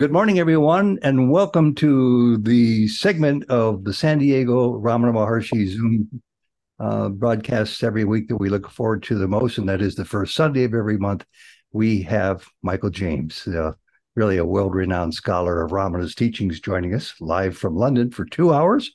Good morning, everyone, and welcome to the segment of the San Diego Ramana Maharshi Zoom uh, broadcasts every week that we look forward to the most, and that is the first Sunday of every month. We have Michael James, uh, really a world renowned scholar of Ramana's teachings, joining us live from London for two hours.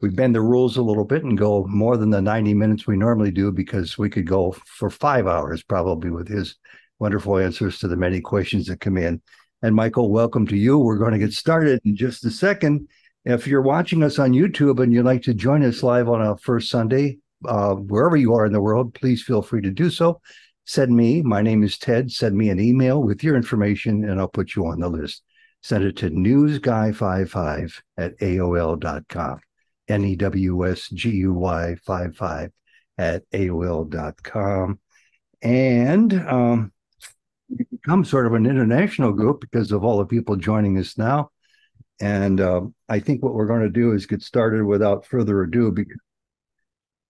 We bend the rules a little bit and go more than the 90 minutes we normally do because we could go for five hours probably with his wonderful answers to the many questions that come in. And Michael, welcome to you. We're going to get started in just a second. If you're watching us on YouTube and you'd like to join us live on a first Sunday, uh, wherever you are in the world, please feel free to do so. Send me, my name is Ted, send me an email with your information and I'll put you on the list. Send it to newsguy55 at AOL.com. N E W S G U Y 55 at AOL.com. And um, become sort of an international group because of all the people joining us now. And uh, I think what we're going to do is get started without further ado because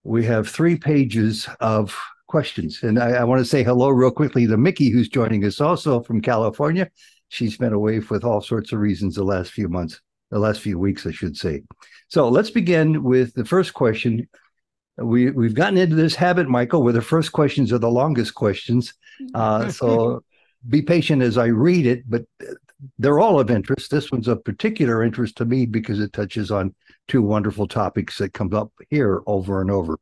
we have three pages of questions. And I, I want to say hello real quickly to Mickey, who's joining us also from California. She's been away with all sorts of reasons the last few months, the last few weeks, I should say. So let's begin with the first question. We we've gotten into this habit, Michael, where the first questions are the longest questions. Uh, so be patient as I read it, but they're all of interest. This one's of particular interest to me because it touches on two wonderful topics that come up here over and over.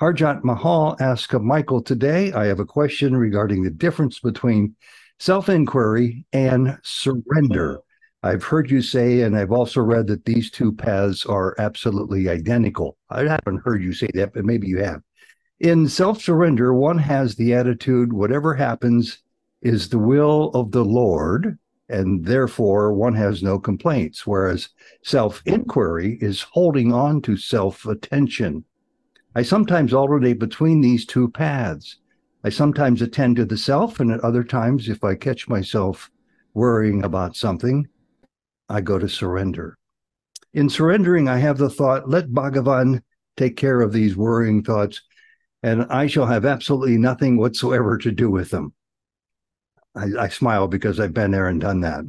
Harjat Mahal asks of Michael today, I have a question regarding the difference between self inquiry and surrender. I've heard you say, and I've also read that these two paths are absolutely identical. I haven't heard you say that, but maybe you have. In self surrender, one has the attitude whatever happens is the will of the Lord, and therefore one has no complaints. Whereas self inquiry is holding on to self attention. I sometimes alternate between these two paths. I sometimes attend to the self, and at other times, if I catch myself worrying about something, I go to surrender. In surrendering, I have the thought, let Bhagavan take care of these worrying thoughts, and I shall have absolutely nothing whatsoever to do with them. I, I smile because I've been there and done that.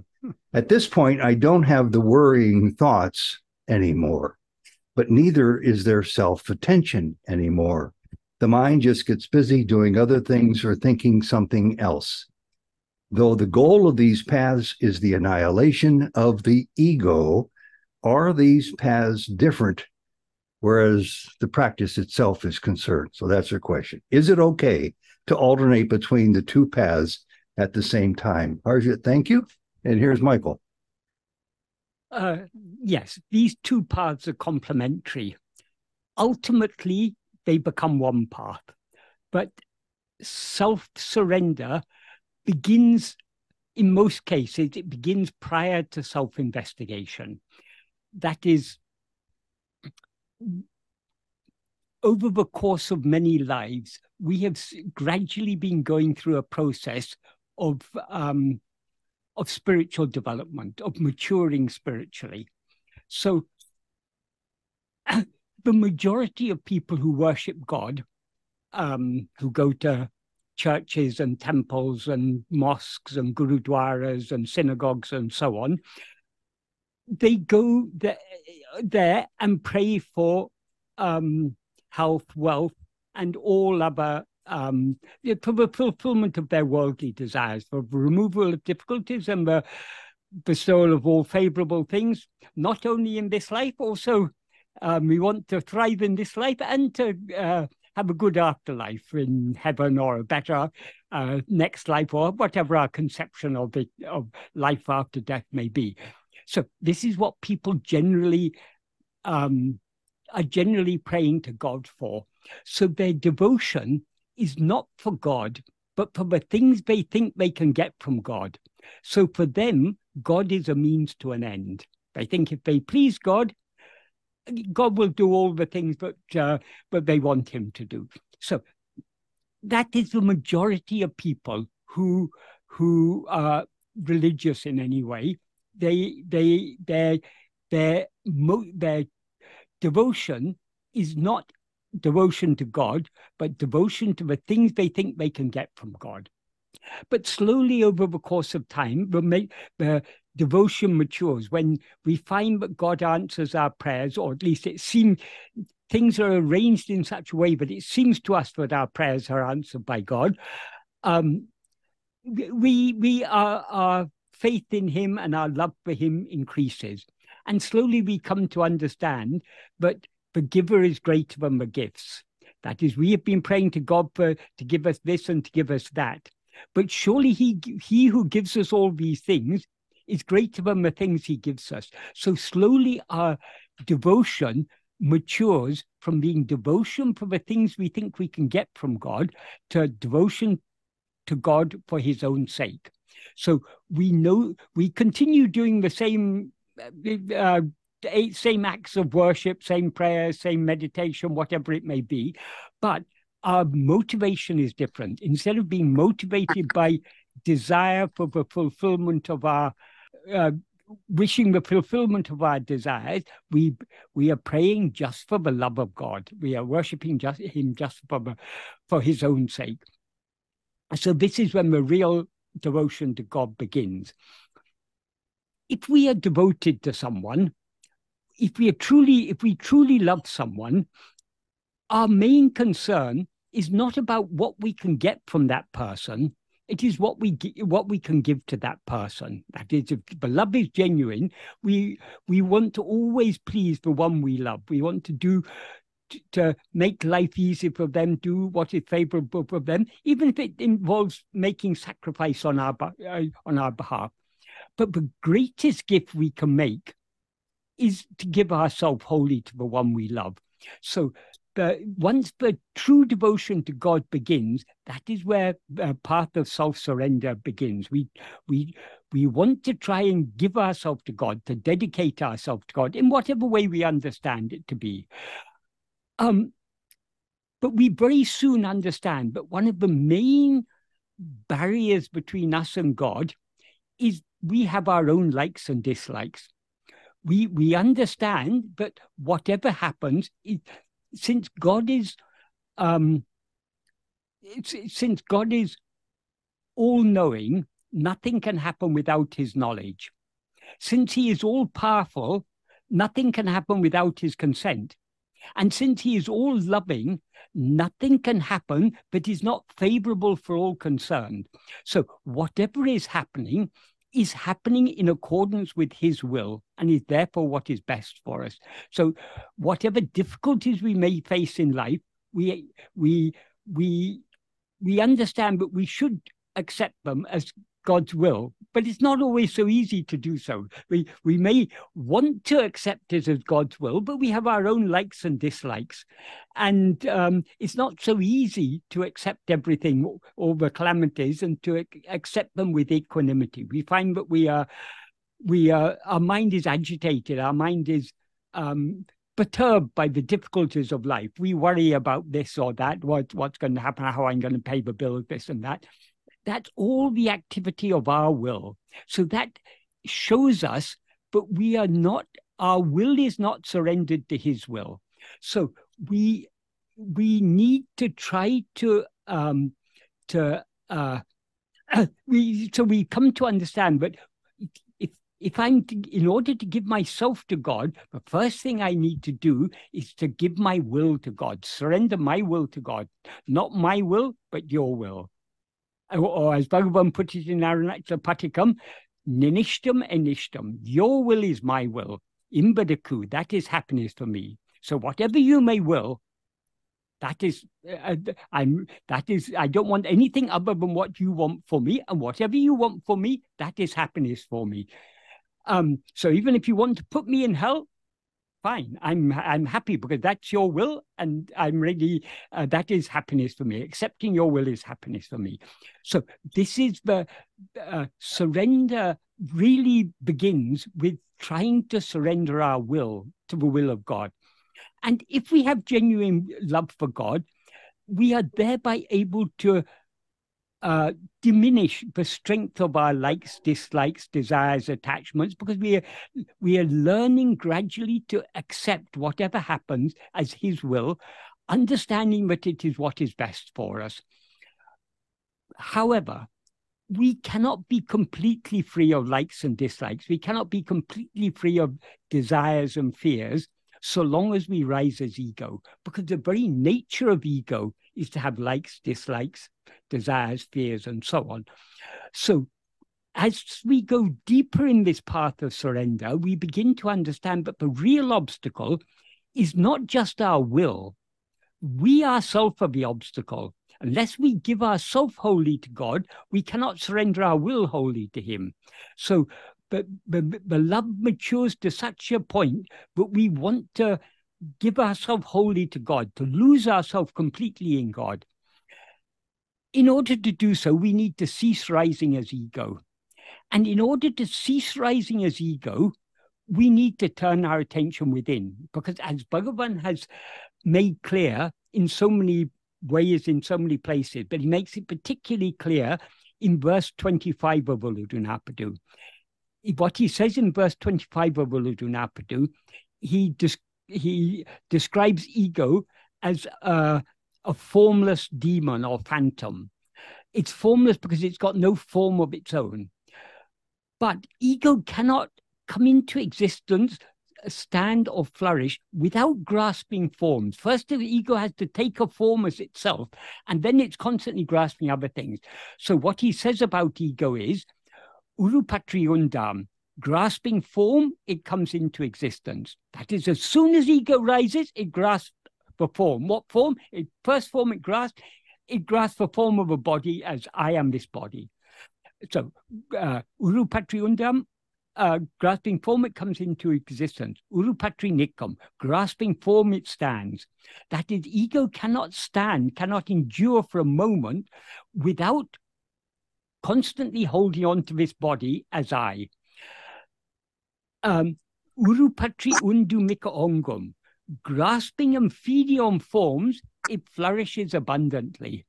At this point, I don't have the worrying thoughts anymore, but neither is there self attention anymore. The mind just gets busy doing other things or thinking something else. Though the goal of these paths is the annihilation of the ego, are these paths different whereas the practice itself is concerned? So that's her question. Is it okay to alternate between the two paths at the same time. Harjit, thank you. And here's Michael. Uh, yes, these two paths are complementary. Ultimately, they become one path, but self surrender begins, in most cases, it begins prior to self investigation. That is, over the course of many lives, we have gradually been going through a process of um, of spiritual development, of maturing spiritually. So the majority of people who worship God, um, who go to churches and temples and mosques and gurudwaras and synagogues and so on, they go there, there and pray for um, health, wealth, and all other um, for the fulfillment of their worldly desires, for the removal of difficulties and the bestowal of all favorable things, not only in this life, also um, we want to thrive in this life and to uh, have a good afterlife in heaven or a better uh, next life or whatever our conception of it of life after death may be. So this is what people generally um, are generally praying to God for. So their devotion is not for God, but for the things they think they can get from God. So for them, God is a means to an end. They think if they please God, God will do all the things that uh, that they want Him to do. So that is the majority of people who who are religious in any way. They they their their their devotion is not devotion to God, but devotion to the things they think they can get from God. But slowly over the course of time, the, devotion matures, when we find that God answers our prayers, or at least it seems things are arranged in such a way that it seems to us that our prayers are answered by God. Um, we we are our faith in Him and our love for Him increases, and slowly we come to understand that the giver is greater than the gifts. That is, we have been praying to God for to give us this and to give us that, but surely He He who gives us all these things is greater than the things He gives us. So slowly our devotion matures from being devotion for the things we think we can get from God to devotion to God for his own sake. So we know we continue doing the same uh, same acts of worship, same prayers, same meditation, whatever it may be, but our motivation is different. Instead of being motivated by desire for the fulfillment of our uh, wishing the fulfillment of our desires, we we are praying just for the love of God. We are worshiping just Him just for the, for His own sake. So this is when the real devotion to God begins. If we are devoted to someone, if we are truly if we truly love someone, our main concern is not about what we can get from that person, it is what we what we can give to that person. That is, if the love is genuine, we we want to always please the one we love. We want to do to make life easy for them, do what is favorable for them, even if it involves making sacrifice on our uh, on our behalf. But the greatest gift we can make is to give ourselves wholly to the one we love. So once the true devotion to God begins, that is where the path of self-surrender begins. We we we want to try and give ourselves to God, to dedicate ourselves to God in whatever way we understand it to be. Um, but we very soon understand that one of the main barriers between us and God is we have our own likes and dislikes. We we understand that whatever happens, it, since God is um since God is all knowing, nothing can happen without his knowledge. Since he is all powerful, nothing can happen without his consent. And since he is all loving, nothing can happen that is not favorable for all concerned. So, whatever is happening is happening in accordance with his will and is therefore what is best for us. So whatever difficulties we may face in life, we we we we understand that we should accept them as God's will, but it's not always so easy to do so. We we may want to accept it as God's will, but we have our own likes and dislikes, and um, it's not so easy to accept everything, all the calamities, and to accept them with equanimity. We find that we are we are our mind is agitated, our mind is um, perturbed by the difficulties of life. We worry about this or that, what what's going to happen, how I'm going to pay the bill, this and that. That's all the activity of our will. So that shows us, but we are not, our will is not surrendered to his will. So we we need to try to um to uh we so we come to understand but if if i'm to, in order to give myself to god the first thing i need to do is to give my will to god surrender my will to god not my will but your will or as Bhagavan put it in Arunachala Ninishtam Enishtam, your will is my will. Imbadaku, that is happiness for me. So whatever you may will, that is, uh, I'm. That is, I don't want anything other than what you want for me, and whatever you want for me, that is happiness for me. Um. So even if you want to put me in hell, fine. I'm i'm happy because that's your will and i'm ready uh, that is happiness for me. Accepting your will is happiness for me. So this is the uh, surrender really begins with trying to surrender our will to the will of god. And if we have genuine love for god we are thereby able to uh, diminish the strength of our likes, dislikes, desires, attachments, because we are we are learning gradually to accept whatever happens as His will, understanding that it is what is best for us. However, we cannot be completely free of likes and dislikes. We cannot be completely free of desires and fears so long as we rise as ego, because the very nature of ego is to have likes, dislikes, desires, fears, and so on. So as we go deeper in this path of surrender, we begin to understand that the real obstacle is not just our will. We ourselves are the obstacle. Unless we give ourselves wholly to God, we cannot surrender our will wholly to Him. So but, but love matures to such a point that we want to give ourselves wholly to God, to lose ourselves completely in God. In order to do so, we need to cease rising as ego. And in order to cease rising as ego, we need to turn our attention within. Because as Bhagavan has made clear in so many ways, in so many places, but he makes it particularly clear in verse 25 of Ulladu What he says in verse 25 of Ulladu he, des- he describes ego as a, a formless demon or phantom. It's formless because it's got no form of its own. But ego cannot come into existence, stand or flourish without grasping forms. First, the ego has to take a form as itself, and then it's constantly grasping other things. So, what he says about ego is urupatri undam, grasping form, it comes into existence. That is, as soon as ego rises, it grasps the form. What form? It, first form it grasps, it grasps the form of a body as I am this body. So, uh, Urupatri Undam, uh, grasping form, it comes into existence. Urupatri Nikam, grasping form, it stands. That is, ego cannot stand, cannot endure for a moment without constantly holding on to this body as I. Um, Urupatri Undumika Ongum, grasping and feeding on forms, it flourishes abundantly.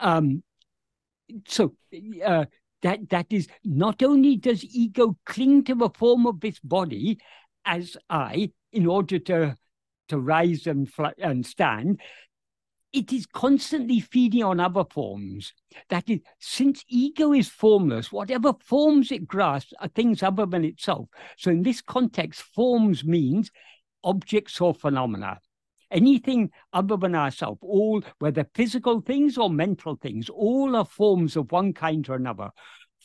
Um, so uh, that that is not only does ego cling to the form of this body as I in order to to rise and and stand, it is constantly feeding on other forms. That is, since ego is formless, whatever forms it grasps are things other than itself. So in this context, forms means objects or phenomena anything other than ourselves, all, whether physical things or mental things, all are forms of one kind or another.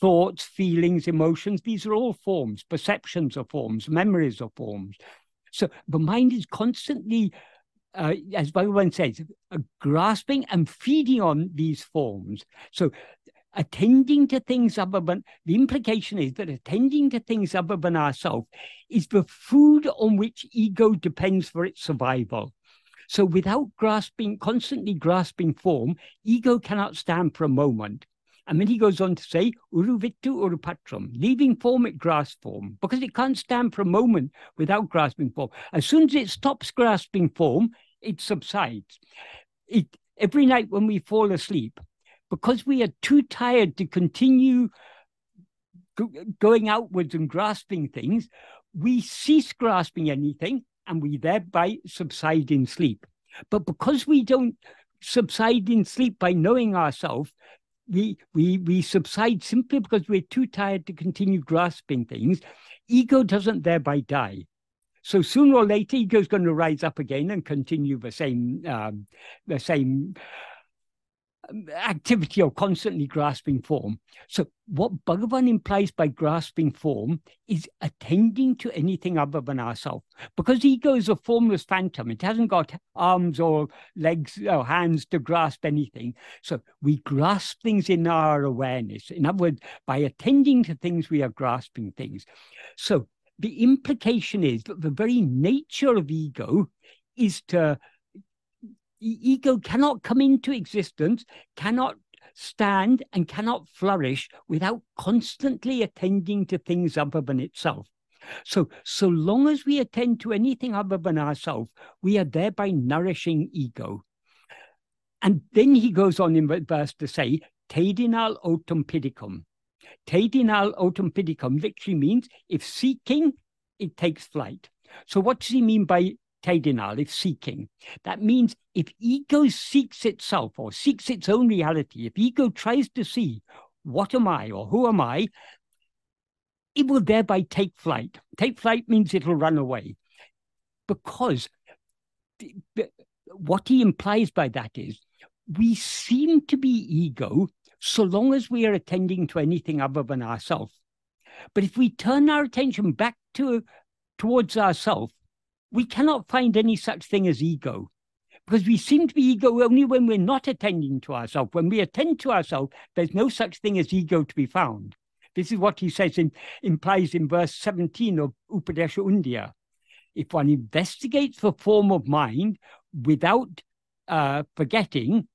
Thoughts, feelings, emotions, these are all forms. Perceptions are forms, memories are forms. So the mind is constantly, uh, as Bhagavan says, uh, grasping and feeding on these forms. So attending to things other than the implication is that attending to things other than ourselves is the food on which ego depends for its survival. So without grasping, constantly grasping form, ego cannot stand for a moment. And then he goes on to say, Uruvittu urupatram, leaving form, it grasps form, because it can't stand for a moment without grasping form. As soon as it stops grasping form, it subsides. It, every night when we fall asleep, because we are too tired to continue going outwards and grasping things, we cease grasping anything and we thereby subside in sleep. But because we don't subside in sleep by knowing ourselves, we, we, we subside simply because we're too tired to continue grasping things. Ego doesn't thereby die. So sooner or later, ego is going to rise up again and continue the same, um, the same activity of constantly grasping form. So, what Bhagavan implies by grasping form is attending to anything other than ourselves. Because ego is a formless phantom, it hasn't got arms or legs or hands to grasp anything. So, we grasp things in our awareness. In other words, by attending to things, we are grasping things. So, the implication is that the very nature of ego is to ego cannot come into existence, cannot stand, and cannot flourish without constantly attending to things other than itself. So, so long as we attend to anything other than ourselves, we are thereby nourishing ego. And then he goes on in verse to say, Tedinal autem pidicum. Tedinal autem pidicum literally means if seeking, it takes flight. So, what does he mean by Tedinal, if seeking. That means if ego seeks itself or seeks its own reality, if ego tries to see what am I or who am I, it will thereby take flight. Take flight means it'll run away. Because what he implies by that is we seem to be ego so long as we are attending to anything other than ourselves. But if we turn our attention back to towards ourselves, we cannot find any such thing as ego. Because we seem to be ego only when we're not attending to ourselves. When we attend to ourselves, there's no such thing as ego to be found. This is what he says in implies in verse 17 of Upadesha Undiyar. If one investigates the form of mind without uh, forgetting,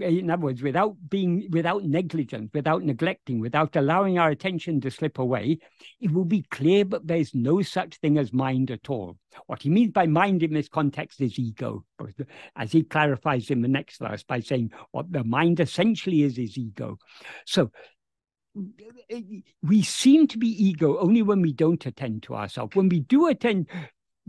in other words, without being without negligence, without neglecting, without allowing our attention to slip away, it will be clear that there's no such thing as mind at all. What he means by mind in this context is ego, as he clarifies in the next verse by saying what the mind essentially is is ego. So we seem to be ego only when we don't attend to ourselves. When we do attend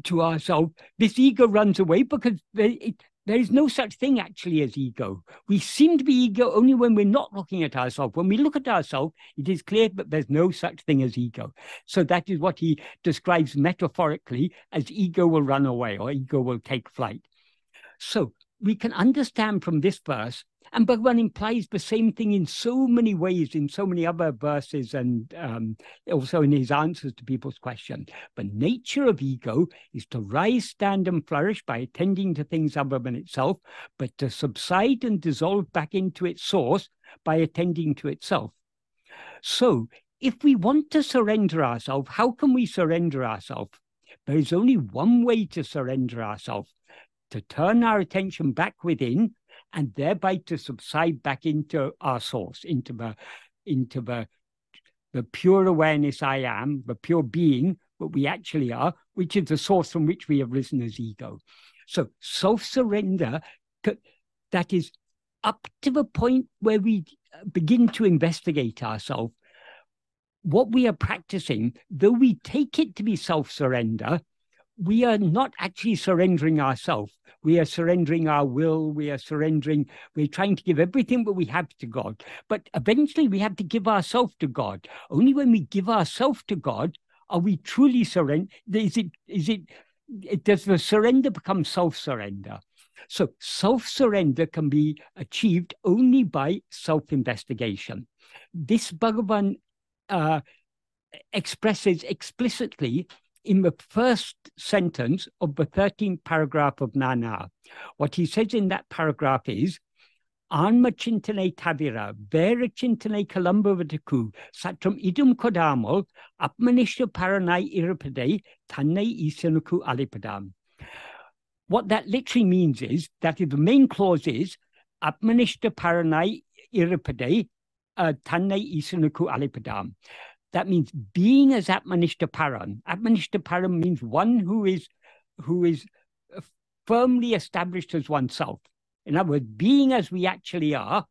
to ourselves, this ego runs away because it, there is no such thing actually as ego. We seem to be ego only when we're not looking at ourselves. When we look at ourselves, it is clear that there's no such thing as ego. So that is what he describes metaphorically as ego will run away or ego will take flight. So we can understand from this verse and Bhagavan implies the same thing in so many ways, in so many other verses, and um, also in his answers to people's questions. The nature of ego is to rise, stand, and flourish by attending to things other than itself, but to subside and dissolve back into its source by attending to itself. So, if we want to surrender ourselves, how can we surrender ourselves? There is only one way to surrender ourselves to turn our attention back within and thereby to subside back into our source, into the into the the pure awareness I am, the pure being, that we actually are, which is the source from which we have risen as ego. So self-surrender, that is up to the point where we begin to investigate ourselves. What we are practicing, though we take it to be self-surrender, we are not actually surrendering ourselves. We are surrendering our will. We are surrendering. We're trying to give everything that we have to God. But eventually, we have to give ourselves to God. Only when we give ourselves to God are we truly surrender. Is it? Is it? it does the surrender become self-surrender? So self-surrender can be achieved only by self-investigation. This Bhagavan uh, expresses explicitly in the first sentence of the 13th paragraph of Nan Yar. What he says in that paragraph is, Anma chintane tavira, vera chintane kalambavataku, satram idum kodamol, atmanishta paranai irapade, tanne isanuku alipadam. What that literally means is that the main clause is, atmanishta paranai irapade, uh, tanne isanuku alipadam. That means being as Atmanishtaparan. Atmanishtaparan means one who is who is uh, firmly established as oneself. In other words, being as we actually are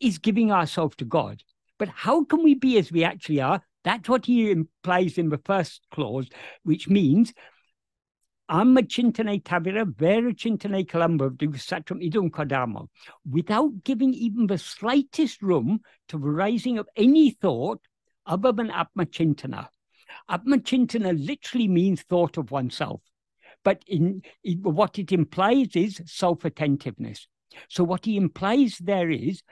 is giving ourselves to God. But how can we be as we actually are? That's what he implies in the first clause, which means Amma chintane tavira vera chintane kalamba satram idum kadama. Without giving even the slightest room to the rising of any thought other than Atmachintana. Atmachintana literally means thought of oneself, but in, in what it implies is self-attentiveness. So what he implies there is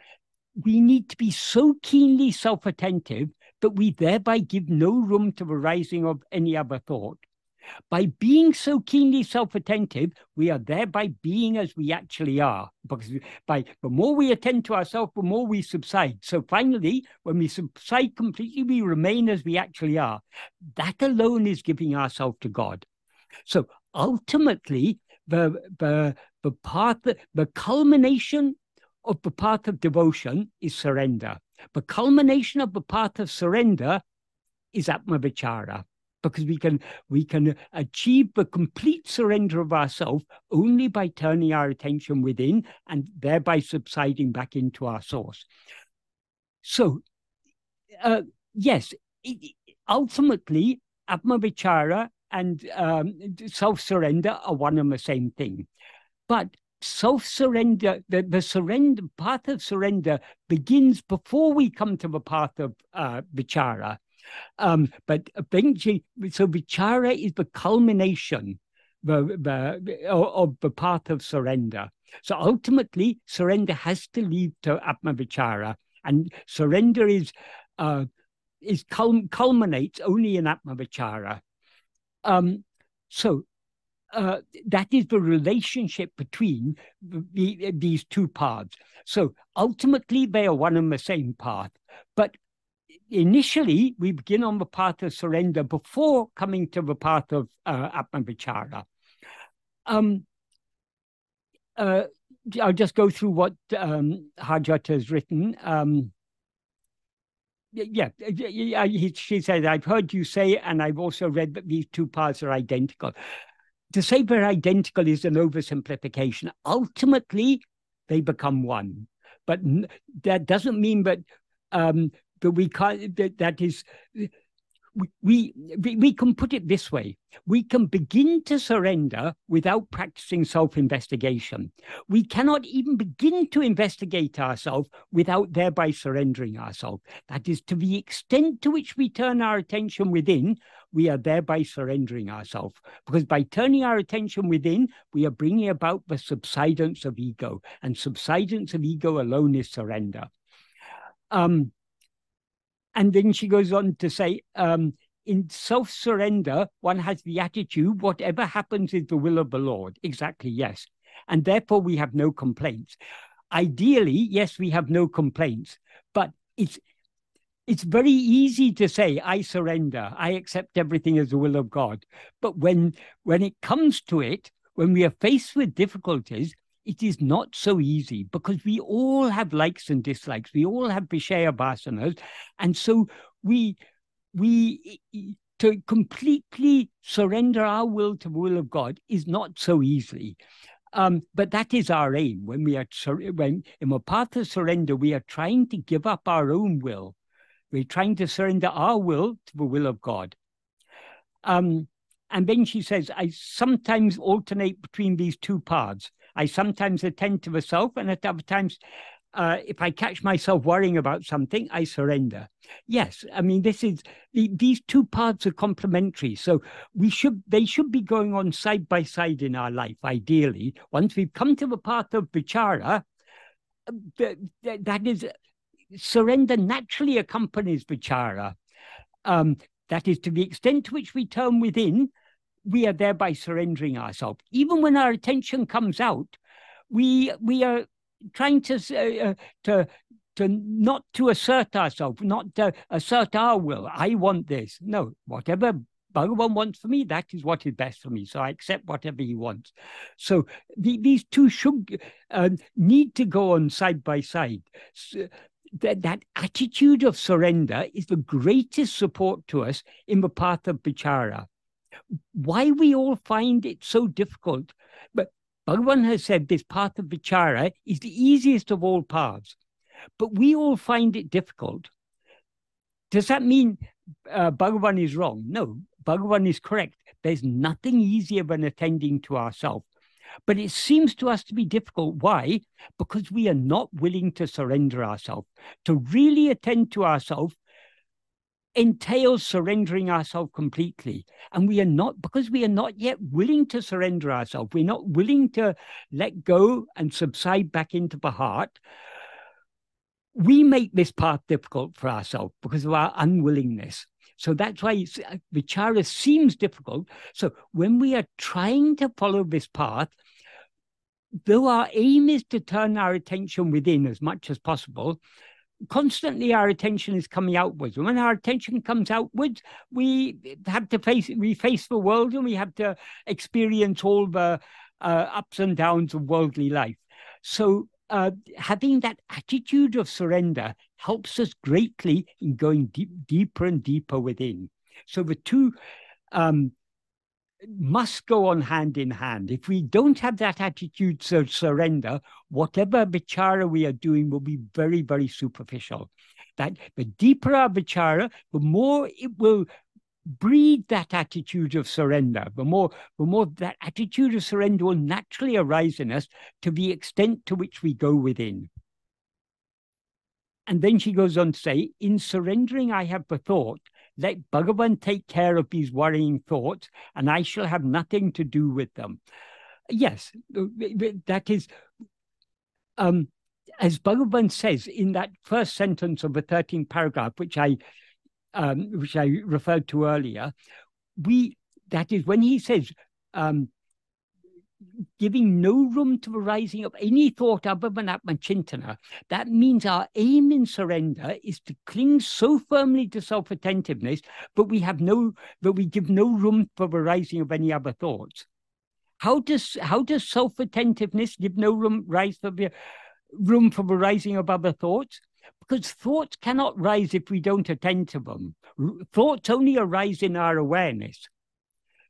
we need to be so keenly self-attentive that we thereby give no room to the rising of any other thought. By being so keenly self-attentive, we are thereby being as we actually are. Because by the more we attend to ourselves, the more we subside. So finally, when we subside completely, we remain as we actually are. That alone is giving ourselves to God. So ultimately, the the the path, the culmination of the path of devotion is surrender. The culmination of the path of surrender is atmavichara because we can we can achieve the complete surrender of ourselves only by turning our attention within and thereby subsiding back into our source so uh, yes it, ultimately atmavichara and um, self-surrender are one and the same thing but self-surrender, the, the surrender path of surrender begins before we come to the path of uh, vichara. Um, but eventually, so vichara is the culmination the, the, of the path of surrender. So ultimately, surrender has to lead to Atmavichara, and surrender is uh, is cul- culminates only in Atmavichara. Um, so uh, that is the relationship between the, the, these two paths. So ultimately, they are one and the same path. But initially, we begin on the path of surrender before coming to the path of uh, Atmavichara. Um, uh, I'll just go through what um, Harjot has written. Um, yeah, he, she said, I've heard you say, and I've also read that these two paths are identical. To say they're identical is an oversimplification. Ultimately, they become one. But that doesn't mean that um, that we can't, that, that is we, we, we can put it this way we can begin to surrender without practicing self investigation. We cannot even begin to investigate ourselves without thereby surrendering ourselves. That is, to the extent to which we turn our attention within, we are thereby surrendering ourselves. Because by turning our attention within, we are bringing about the subsidence of ego, and subsidence of ego alone is surrender. Um, and then she goes on to say, um, in self surrender, one has the attitude, whatever happens is the will of the Lord. Exactly, yes. And therefore, we have no complaints. Ideally, yes, we have no complaints, but it's it's very easy to say i surrender i accept everything as the will of god but when when it comes to it when we are faced with difficulties it is not so easy because we all have likes and dislikes. We all have Vishaya vasanas. And so we we to completely surrender our will to the will of God is not so easily. Um, but that is our aim. When we are when in a path of surrender, we are trying to give up our own will. We're trying to surrender our will to the will of God. Um, and then she says, I sometimes alternate between these two paths. I sometimes attend to myself, and at other times, uh, if I catch myself worrying about something, I surrender. Yes, I mean this is the, these two parts are complementary, so we should they should be going on side by side in our life. Ideally, once we've come to the path of vichara, that, that is surrender naturally accompanies vichara. Um, that is to the extent to which we turn within, we are thereby surrendering ourselves. Even when our attention comes out, we we are trying to uh, uh, to to not to assert ourselves, not to assert our will. I want this. No, whatever Bhagavan wants for me, that is what is best for me. So I accept whatever he wants. So the, these two should uh, need to go on side by side. So that, that attitude of surrender is the greatest support to us in the path of vichara why we all find it so difficult. But Bhagavan has said this path of vichara is the easiest of all paths, but we all find it difficult. Does that mean uh, Bhagavan is wrong? No, Bhagavan is correct. There's nothing easier than attending to ourselves. But it seems to us to be difficult. Why? Because we are not willing to surrender ourselves. To really attend to ourselves entails surrendering ourselves completely. And we are not, because we are not yet willing to surrender ourselves, we're not willing to let go and subside back into the heart. We make this path difficult for ourselves because of our unwillingness. So that's why uh, vichara seems difficult. So when we are trying to follow this path, though our aim is to turn our attention within as much as possible, constantly our attention is coming outwards. And when our attention comes outwards, we have to face we face the world and we have to experience all the uh, ups and downs of worldly life. So uh, having that attitude of surrender helps us greatly in going deep, deeper and deeper within. So the two um, must go on hand in hand. If we don't have that attitude of surrender, whatever vichara we are doing will be very, very superficial. That the deeper our vichara, the more it will breed that attitude of surrender, the more, the more that attitude of surrender will naturally arise in us to the extent to which we go within. And then she goes on to say, in surrendering, I have the thought, let Bhagavan take care of these worrying thoughts, and I shall have nothing to do with them. Yes, that is, um, as Bhagavan says in that first sentence of the 13th paragraph, which I um, which I referred to earlier, we that is when he says um, giving no room to the rising of any thought other than Atmachintana, that means our aim in surrender is to cling so firmly to self-attentiveness, but we have no, but we give no room for the rising of any other thoughts. How does how does self-attentiveness give no room rise for the room for the rising of other thoughts? because thoughts cannot rise if we don't attend to them. Thoughts only arise in our awareness.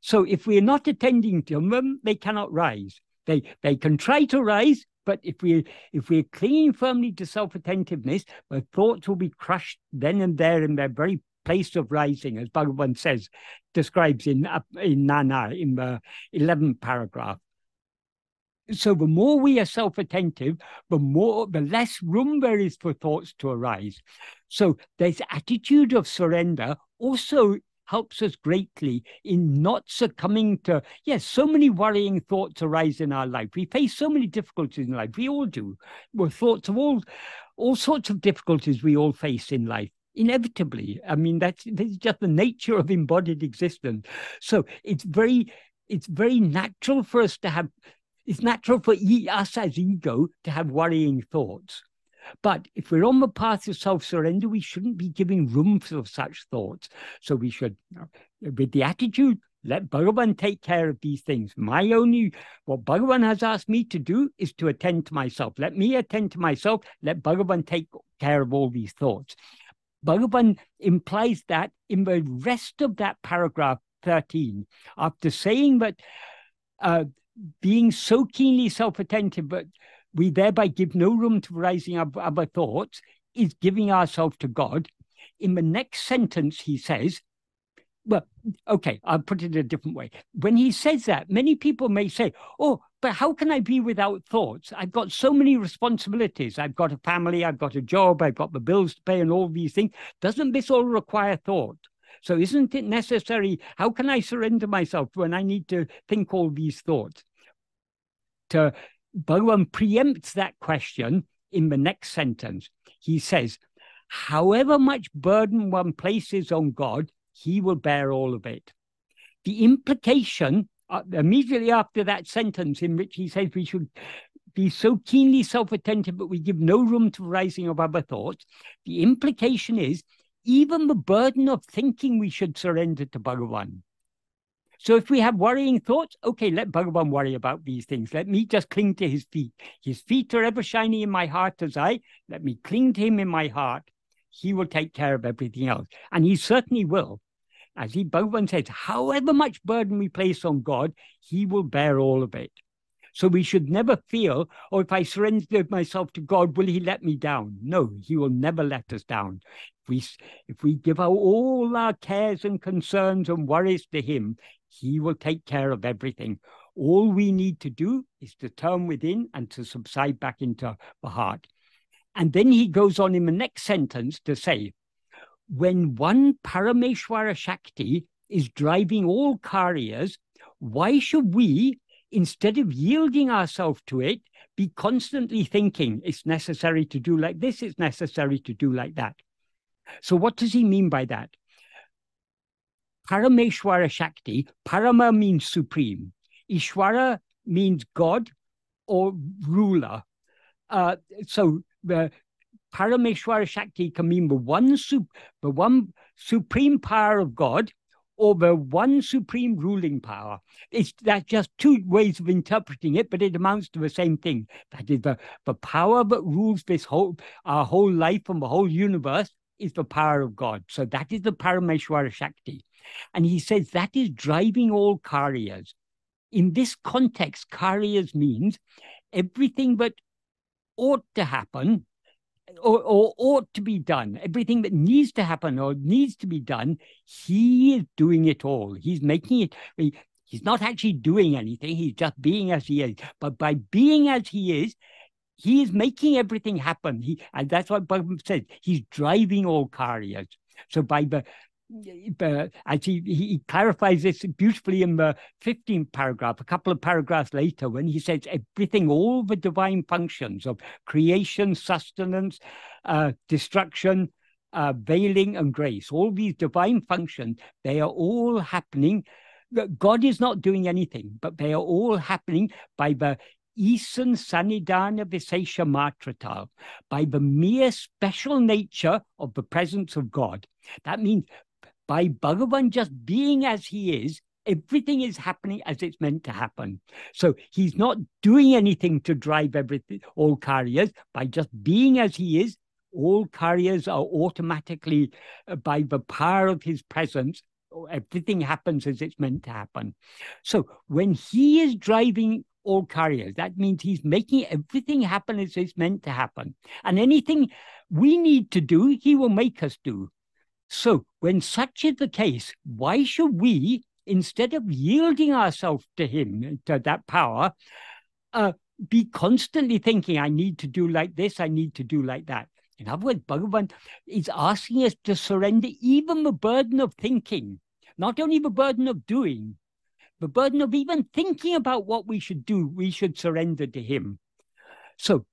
So if we're not attending to them, they cannot rise. They they can try to rise, but if we if we're clinging firmly to self-attentiveness, the thoughts will be crushed then and there in their very place of rising, as Bhagavan says, describes in in Nan Yar in the eleventh paragraph. So the more we are self-attentive, the more the less room there is for thoughts to arise. So this attitude of surrender also helps us greatly in not succumbing to yes so many worrying thoughts arise in our life. We face so many difficulties in life. We all do. Well thoughts of all all sorts of difficulties we all face in life inevitably. I mean that's, that's just the nature of embodied existence. So it's very it's very natural for us to have it's natural for us as ego to have worrying thoughts. But if we're on the path of self surrender, we shouldn't be giving room for such thoughts. So we should, with the attitude, let Bhagavan take care of these things. My only, what Bhagavan has asked me to do is to attend to myself. Let me attend to myself. Let Bhagavan take care of all these thoughts. Bhagavan implies that in the rest of that paragraph 13, after saying that uh, being so keenly self-attentive, but we thereby give no room to rising up other thoughts, is giving ourselves to God. In the next sentence, he says, well, okay, I'll put it a different way. When he says that, many people may say, oh, but how can I be without thoughts? I've got so many responsibilities. I've got a family, I've got a job, I've got the bills to pay, and all these things. Doesn't this all require thought? So isn't it necessary? How can I surrender myself when I need to think all these thoughts? To Bhagavan preempts that question in the next sentence. He says, however much burden one places on God, he will bear all of it. The implication uh, immediately after that sentence in which he says we should be so keenly self-attentive that we give no room to rising of other thoughts, the implication is even the burden of thinking we should surrender to Bhagavan. So if we have worrying thoughts, okay, let Bhagavan worry about these things. Let me just cling to his feet. His feet are ever shining in my heart as I. Let me cling to him in my heart. He will take care of everything else. And he certainly will. As he Bhagavan says, however much burden we place on God, he will bear all of it. So we should never feel, oh, if I surrender myself to God, will he let me down? No, he will never let us down. If we, if we give out all our cares and concerns and worries to him, he will take care of everything. All we need to do is to turn within and to subside back into the heart. And then he goes on in the next sentence to say, when one Parameshwara Shakti is driving all karyas, why should we, instead of yielding ourselves to it, be constantly thinking it's necessary to do like this, it's necessary to do like that. So, what does he mean by that? Parameshwara Shakti, Parama means supreme, Ishwara means God or ruler. Uh, so the Parameshwara Shakti can mean the one, sup- the one supreme power of God or the one supreme ruling power. It's that's just two ways of interpreting it, but it amounts to the same thing. That is the, the power that rules this whole our whole life and the whole universe is the power of God. So that is the Parameshwara Shakti. And he says that is driving all karyas. In this context, karyas means everything that ought to happen or, or ought to be done, everything that needs to happen or needs to be done, he is doing it all. He's making it. He, he's not actually doing anything. He's just being as he is. But by being as he is, he is making everything happen. He and that's what Bhagavan says. He's driving all karyas. So by the as he, he clarifies this beautifully in the 15th paragraph, a couple of paragraphs later, when he says everything, all the divine functions of creation, sustenance, uh, destruction, uh, veiling, and grace, all these divine functions, they are all happening. God is not doing anything, but they are all happening by the Isan Sanidana Visesha Matrata, by the mere special nature of the presence of God. That means by Bhagavan just being as he is, everything is happening as it's meant to happen. So he's not doing anything to drive everything, all karyas. By just being as he is, all karyas are automatically, uh, by the power of his presence, everything happens as it's meant to happen. So when he is driving all karyas, that means he's making everything happen as it's meant to happen. And anything we need to do, he will make us do. So, when such is the case, why should we, instead of yielding ourselves to Him, to that power, uh, be constantly thinking, I need to do like this, I need to do like that? In other words, Bhagavan is asking us to surrender even the burden of thinking, not only the burden of doing, the burden of even thinking about what we should do, we should surrender to Him. So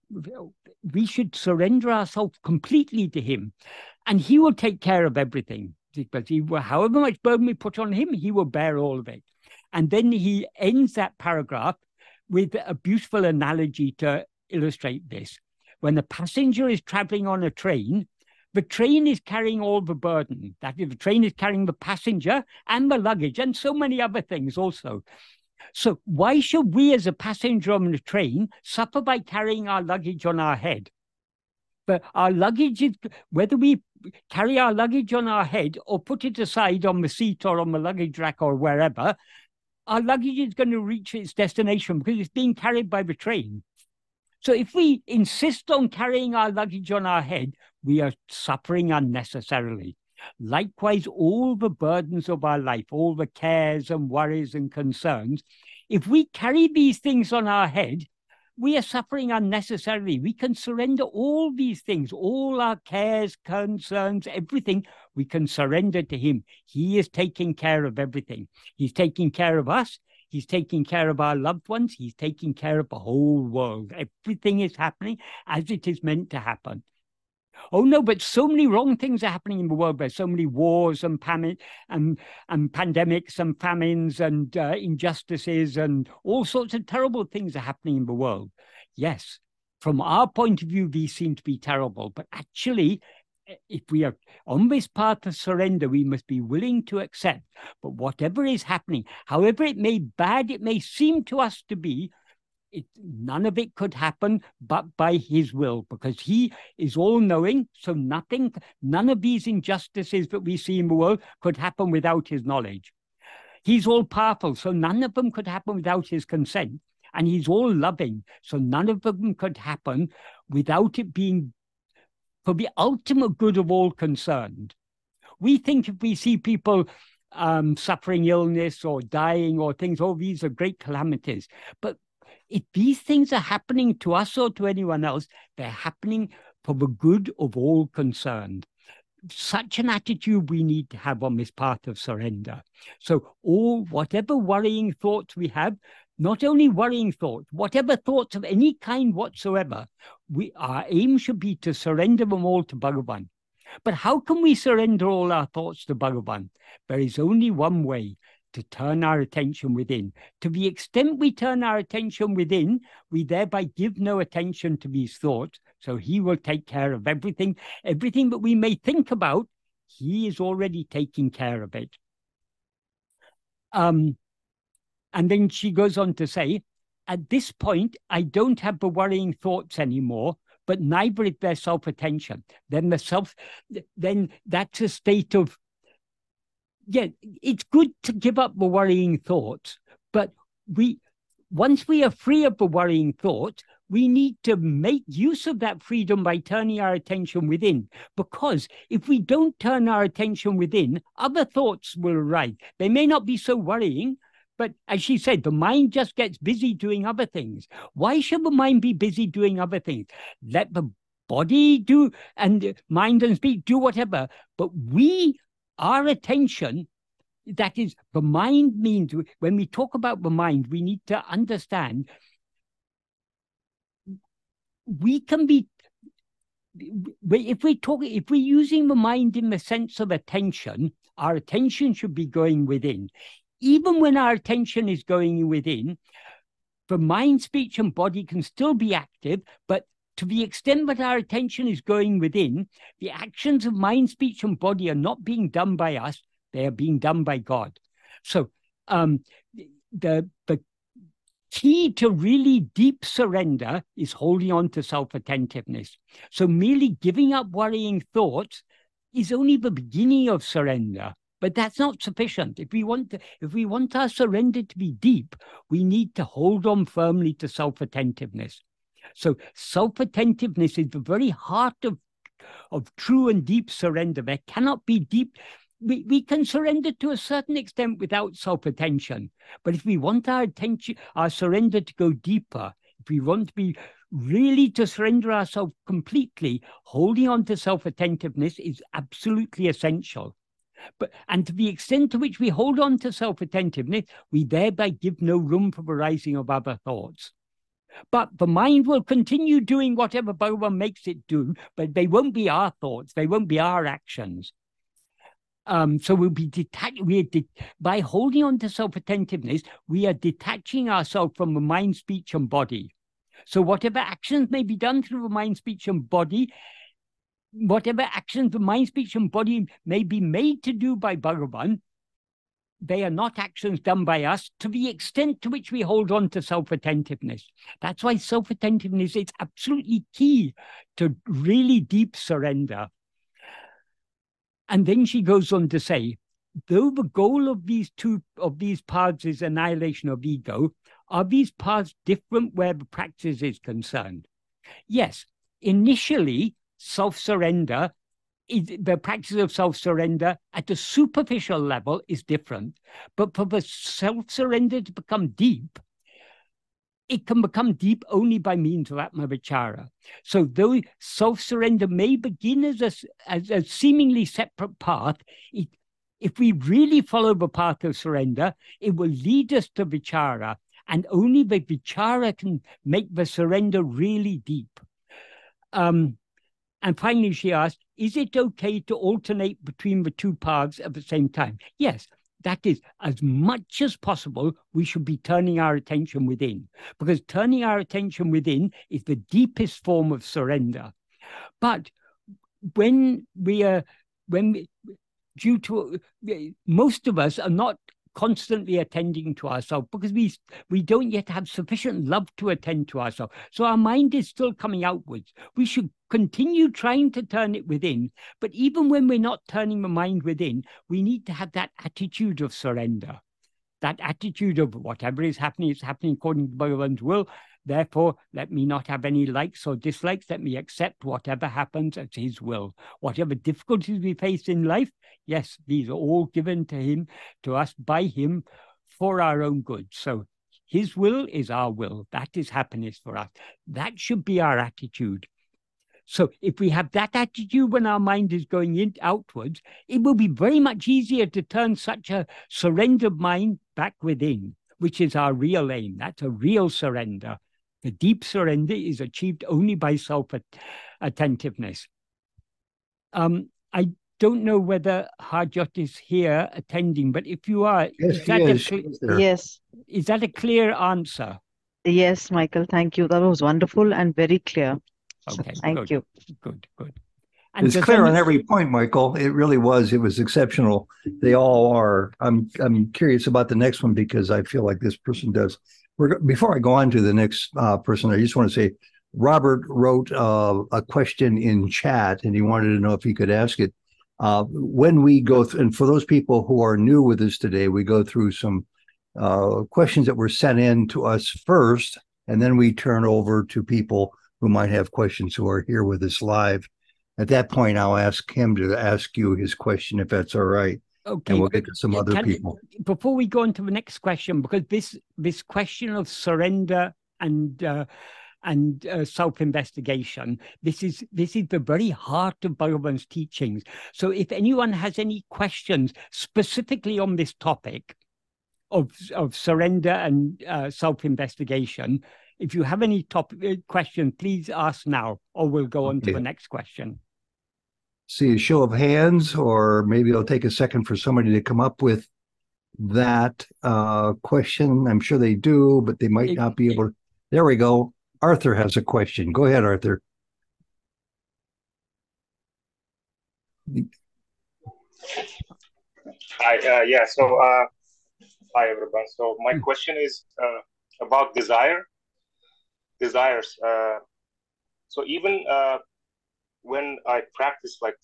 we should surrender ourselves completely to Him and he will take care of everything. Because he will, however much burden we put on him, he will bear all of it. And then he ends that paragraph with a beautiful analogy to illustrate this. When the passenger is traveling on a train, the train is carrying all the burden. That is, the train is carrying the passenger and the luggage and so many other things also. So why should we as a passenger on the train suffer by carrying our luggage on our head? But our luggage is whether we carry our luggage on our head or put it aside on the seat or on the luggage rack or wherever, our luggage is going to reach its destination because it's being carried by the train. So if we insist on carrying our luggage on our head, we are suffering unnecessarily. Likewise, all the burdens of our life, all the cares and worries and concerns, if we carry these things on our head, we are suffering unnecessarily. We can surrender all these things, all our cares, concerns, everything. We can surrender to Him. He is taking care of everything. He's taking care of us. He's taking care of our loved ones. He's taking care of the whole world. Everything is happening as it is meant to happen. Oh no, but so many wrong things are happening in the world. There's so many wars and pam- and, and pandemics and famines and uh, injustices and all sorts of terrible things are happening in the world. Yes, from our point of view, these seem to be terrible, but actually, if we are on this path of surrender, we must be willing to accept. But whatever is happening, however it may bad it may seem to us to be, it, none of it could happen but by his will because he is all knowing so nothing none of these injustices that we see in the world could happen without his knowledge he's all powerful so none of them could happen without his consent and he's all loving so none of them could happen without it being for the ultimate good of all concerned we think if we see people um, suffering illness or dying or things, all oh, these are great calamities. But if these things are happening to us or to anyone else, they're happening for the good of all concerned. Such an attitude we need to have on this path of surrender. So, all whatever worrying thoughts we have, not only worrying thoughts, whatever thoughts of any kind whatsoever, we our aim should be to surrender them all to Bhagavan. But how can we surrender all our thoughts to Bhagavan? There is only one way, to turn our attention within. To the extent we turn our attention within, we thereby give no attention to these thoughts. So he will take care of everything. Everything that we may think about, he is already taking care of it. Um, and then she goes on to say, at this point, I don't have the worrying thoughts anymore, but neither is there self-attention. Then the self, then that's a state of yeah, it's good to give up the worrying thoughts, but we once we are free of the worrying thoughts, we need to make use of that freedom by turning our attention within. Because if we don't turn our attention within, other thoughts will arise. They may not be so worrying, but as she said, the mind just gets busy doing other things. Why should the mind be busy doing other things? Let the body do and mind and speech do whatever. But we, our attention, that is, the mind means when we talk about the mind, we need to understand we can be if we talk if we're using the mind in the sense of attention our attention should be going within. Even when our attention is going within the mind speech and body can still be active but to the extent that our attention is going within the actions of mind speech and body are not being done by us they are being done by god so um the the key to really deep surrender is holding on to self attentiveness. So, merely giving up worrying thoughts is only the beginning of surrender. But that's not sufficient. If we want to, if we want our surrender to be deep, we need to hold on firmly to self-attentiveness. So self-attentiveness is the very heart of, of true and deep surrender. There cannot be deep we, we can surrender to a certain extent without self-attention. But if we want our attention, our surrender to go deeper, if we want to be really to surrender ourselves completely, holding on to self-attentiveness is absolutely essential. But and to the extent to which we hold on to self-attentiveness, we thereby give no room for the rising of other thoughts. But the mind will continue doing whatever Bhagavan makes it do, but they won't be our thoughts, they won't be our actions. Um, so we'll be detached. We de- by holding on to self-attentiveness, we are detaching ourselves from the mind, speech, and body. So whatever actions may be done through the mind, speech, and body, whatever actions the mind, speech, and body may be made to do by Bhagavan, they are not actions done by us to the extent to which we hold on to self-attentiveness. That's why self-attentiveness is absolutely key to really deep surrender. And then she goes on to say, though the goal of these two of these paths is annihilation of ego, are these paths different where the practice is concerned? Yes, initially, self-surrender the practice of self-surrender at a superficial level is different. But for the self-surrender to become deep, it can become deep only by means of Atmavichara. So though self-surrender may begin as a, as a seemingly separate path, it, if we really follow the path of surrender, it will lead us to vichara. And only the vichara can make the surrender really deep. Um, and finally, she asked, is it okay to alternate between the two paths at the same time? Yes, that is, as much as possible, we should be turning our attention within, because turning our attention within is the deepest form of surrender. But when we are, when we, due to most of us are not constantly attending to ourselves because we we don't yet have sufficient love to attend to ourselves. So our mind is still coming outwards. We should continue trying to turn it within. But even when we're not turning the mind within, we need to have that attitude of surrender. That attitude of whatever is happening is happening according to Bhagavan's will. Therefore, let me not have any likes or dislikes. Let me accept whatever happens at His will. Whatever difficulties we face in life, yes, these are all given to Him, to us by Him for our own good. So His will is our will. That is happiness for us. That should be our attitude. So if we have that attitude when our mind is going in outwards, it will be very much easier to turn such a surrendered mind back within, which is our real aim. That's a real surrender. The deep surrender is achieved only by self attentiveness. Um, I don't know whether Harjot is here attending, but if you are, yes, is, that is. Cl- yes. is that a clear answer? Yes, Michael, thank you. That was wonderful and very clear. Okay, thank good, you. Good, good. And it's clear on every point, Michael. It really was. It was exceptional. They all are. I'm I'm curious about the next one because I feel like this person does we're, before I go on to the next uh, person, I just want to say Robert wrote uh, a question in chat and he wanted to know if he could ask it. Uh, when we go through, and for those people who are new with us today, we go through some uh, questions that were sent in to us first, and then we turn over to people who might have questions who are here with us live. At that point, I'll ask him to ask you his question if that's all right. Okay. And we'll get to some other can- people. Before we go on to the next question, because this this question of surrender and uh, and uh, self-investigation, this is this is the very heart of Bhagavan's teachings. So, if anyone has any questions specifically on this topic of of surrender and uh, self-investigation, if you have any top uh, question, please ask now, or we'll go on to the next question. See a show of hands, or maybe it'll take a second for somebody to come up with that uh, question. I'm sure they do, but they might not be able to. There we go. Arthur has a question. Go ahead, Arthur. Hi, uh, yeah, so, uh, hi everyone. So my question is uh, about desire, desires. Uh, so even uh, when I practice like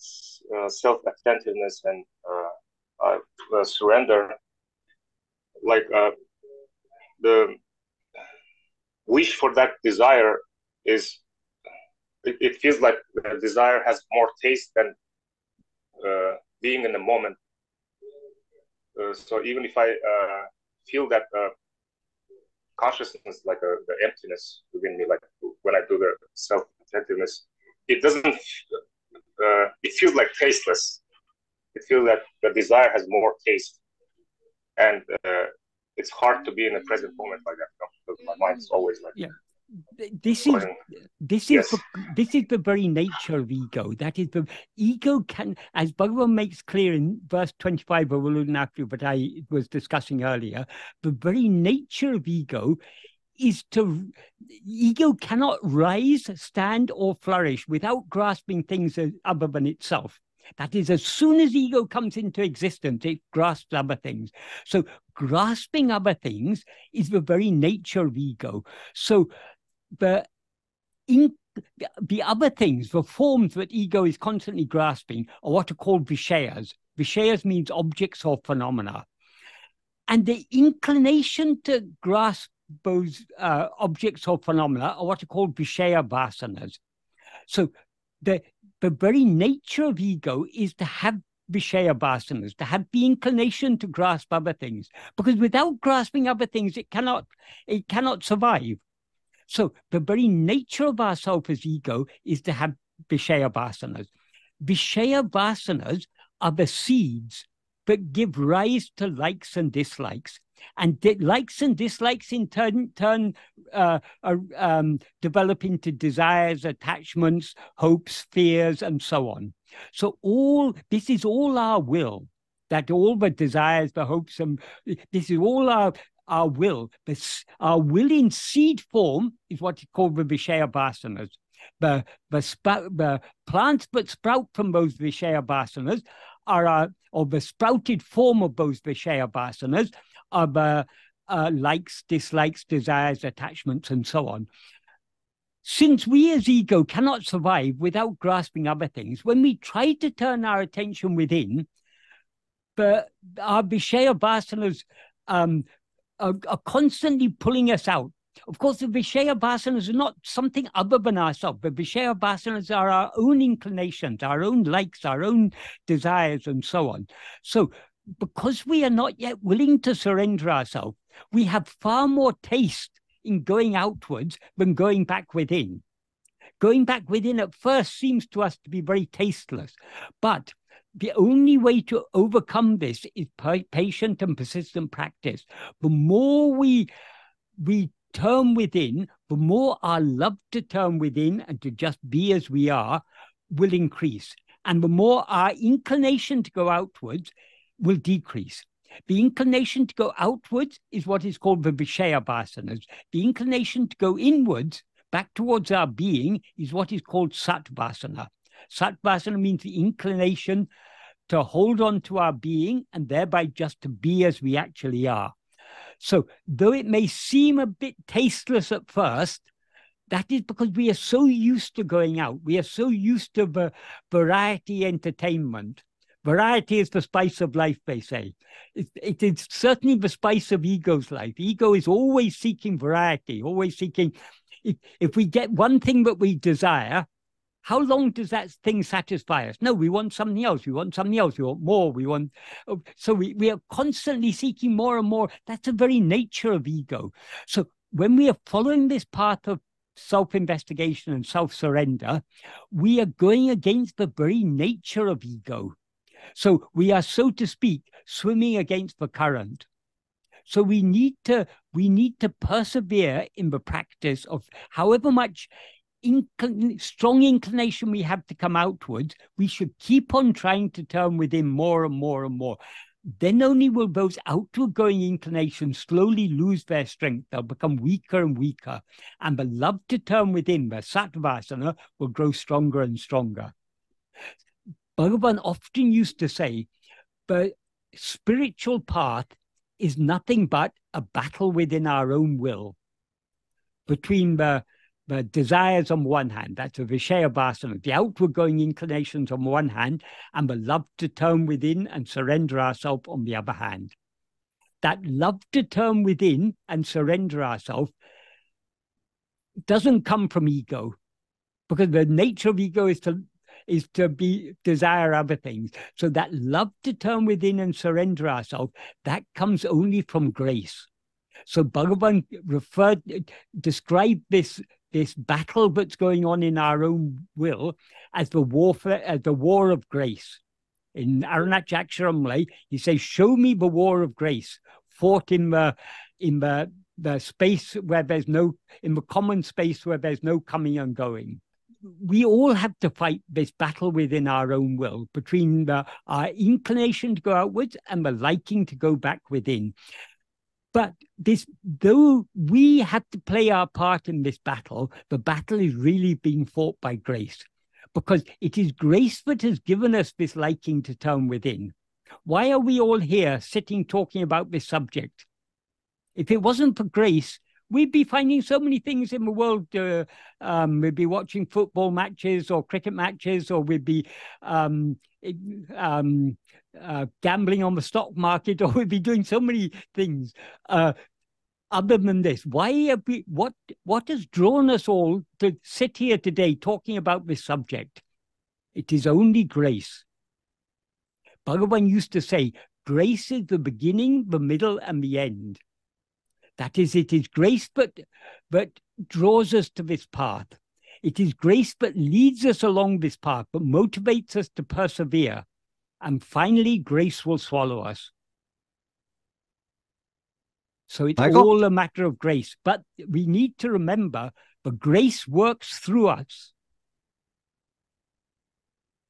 uh, self-attentiveness and uh, uh, surrender, like uh, the wish for that desire is, it, it feels like the desire has more taste than uh, being in the moment. Uh, so even if I feel that consciousness, like the emptiness within me, like when I do the self attentiveness, it doesn't. Uh, it feels like tasteless. It feels that the desire has more taste, and uh, it's hard to be in the present moment like that. Because my mind's always like Yeah. This is this is Yes. the, this is the very nature of ego. That is the ego can, as Bhagavan makes clear in verse twenty five of Ulladu Narpadu, but I was discussing earlier, the very nature of ego is to ego cannot rise, stand, or flourish without grasping things other than itself. That is, as soon as ego comes into existence, it grasps other things. So, grasping other things is the very nature of ego. So, the in the other things, the forms that ego is constantly grasping, are what are called vishayas. Vishayas means objects or phenomena. And the inclination to grasp those uh, objects or phenomena are what are called vishaya vasanas. So the the very nature of ego is to have vishaya vasanas, to have the inclination to grasp other things. Because without grasping other things, it cannot it cannot survive. So the very nature of ourself as ego is to have Vishaya vasanas. Vishaya vasanas are the seeds that give rise to likes and dislikes. And di- likes and dislikes in turn, turn uh, um, develop into desires, attachments, hopes, fears, and so on. So all this is all our will. That all the desires, the hopes, and this is all our our will. The, s- our will in seed form is what is called the Vishaya Vasanas. The, the, sprout, the plants that sprout from those Vishaya Vasanas are, uh, or the sprouted form of those Vishaya Vasanas the uh, likes, dislikes, desires, attachments, and so on. Since we as ego cannot survive without grasping other things, when we try to turn our attention within, the, our Vishaya Vasanas um, are, are constantly pulling us out. Of course, the Vishaya Vasanas are not something other than ourselves. The Vishaya Vasanas are our own inclinations, our own likes, our own desires, and so on. So, because we are not yet willing to surrender ourselves, we have far more taste in going outwards than going back within. Going back within at first seems to us to be very tasteless, but the only way to overcome this is patient and persistent practice. The more we we turn within, the more our love to turn within and to just be as we are will increase. And the more our inclination to go outwards will decrease. The inclination to go outwards is what is called the Vishaya Vasanas. The inclination to go inwards, back towards our being, is what is called Satvasana. Satvasana means the inclination to hold on to our being and thereby just to be as we actually are. So, though it may seem a bit tasteless at first, that is because we are so used to going out. We are so used to the variety entertainment Variety is the spice of life, they say. It, it is certainly the spice of ego's life. Ego is always seeking variety, always seeking. If, if we get one thing that we desire, how long does that thing satisfy us? No, we want something else. We want something else. We want more. We want. Oh, so we, we are constantly seeking more and more. That's the very nature of ego. So when we are following this path of self investigation and self surrender, we are going against the very nature of ego. So we are, so to speak, swimming against the current. So we need to we need to persevere in the practice of however much strong inclination we have to come outwards, we should keep on trying to turn within more and more and more. Then only will those outward going inclinations slowly lose their strength. They'll become weaker and weaker. And the love to turn within, the sattvasana, will grow stronger and stronger. Bhagavan often used to say, the spiritual path is nothing but a battle within our own will between the, the desires on one hand, that's a Vishaya Vasana, the outward going inclinations on one hand, and the love to turn within and surrender ourselves on the other hand. That love to turn within and surrender ourselves doesn't come from ego, because the nature of ego is to is to be desire other things. So that love to turn within and surrender ourselves, that comes only from grace. So Bhagavan referred, described this this battle that's going on in our own will as the warfare, as the war of grace. In Arunachala Aksharamanamalai, he says, "Show me the war of grace, fought in the in the the space where there's no in the common space where there's no coming and going." We all have to fight this battle within our own will between the, our inclination to go outwards and the liking to go back within. But this, though we have to play our part in this battle, the battle is really being fought by grace because it is grace that has given us this liking to turn within. Why are we all here sitting talking about this subject? If it wasn't for grace, we'd be finding so many things in the world. Uh, um, we'd be watching football matches or cricket matches, or we'd be um, um, uh, gambling on the stock market, or we'd be doing so many things. Uh, other than this, why have we? What what has drawn us all to sit here today talking about this subject? It is only grace. Bhagavan used to say, grace is the beginning, the middle, and the end. That is, it is grace but, but draws us to this path. It is grace but leads us along this path, but motivates us to persevere. And finally, grace will swallow us. So it's Michael? all a matter of grace. But we need to remember the grace works through us.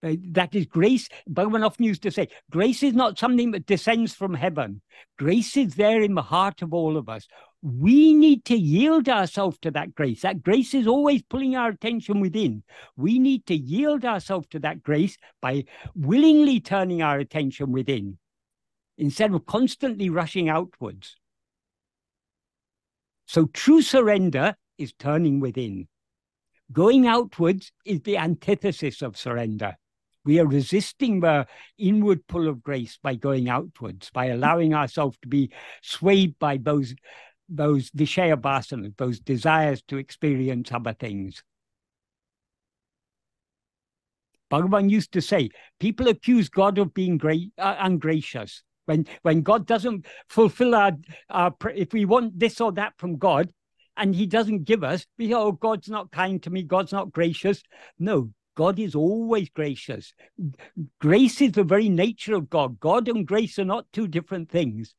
Uh, that is grace. Often used to say, grace is not something that descends from heaven. Grace is there in the heart of all of us. We need to yield ourselves to that grace. That grace is always pulling our attention within. We need to yield ourselves to that grace by willingly turning our attention within instead of constantly rushing outwards. So true surrender is turning within. Going outwards is the antithesis of surrender. We are resisting the inward pull of grace by going outwards, by allowing ourselves to be swayed by those those Vishaya vasanas, those desires to experience other things. Bhagavan used to say, people accuse God of being great, uh, ungracious. When, when God doesn't fulfill our, our, if we want this or that from God, and he doesn't give us, we oh, God's not kind to me, God's not gracious. No, God is always gracious. Grace is the very nature of God. God and grace are not two different things.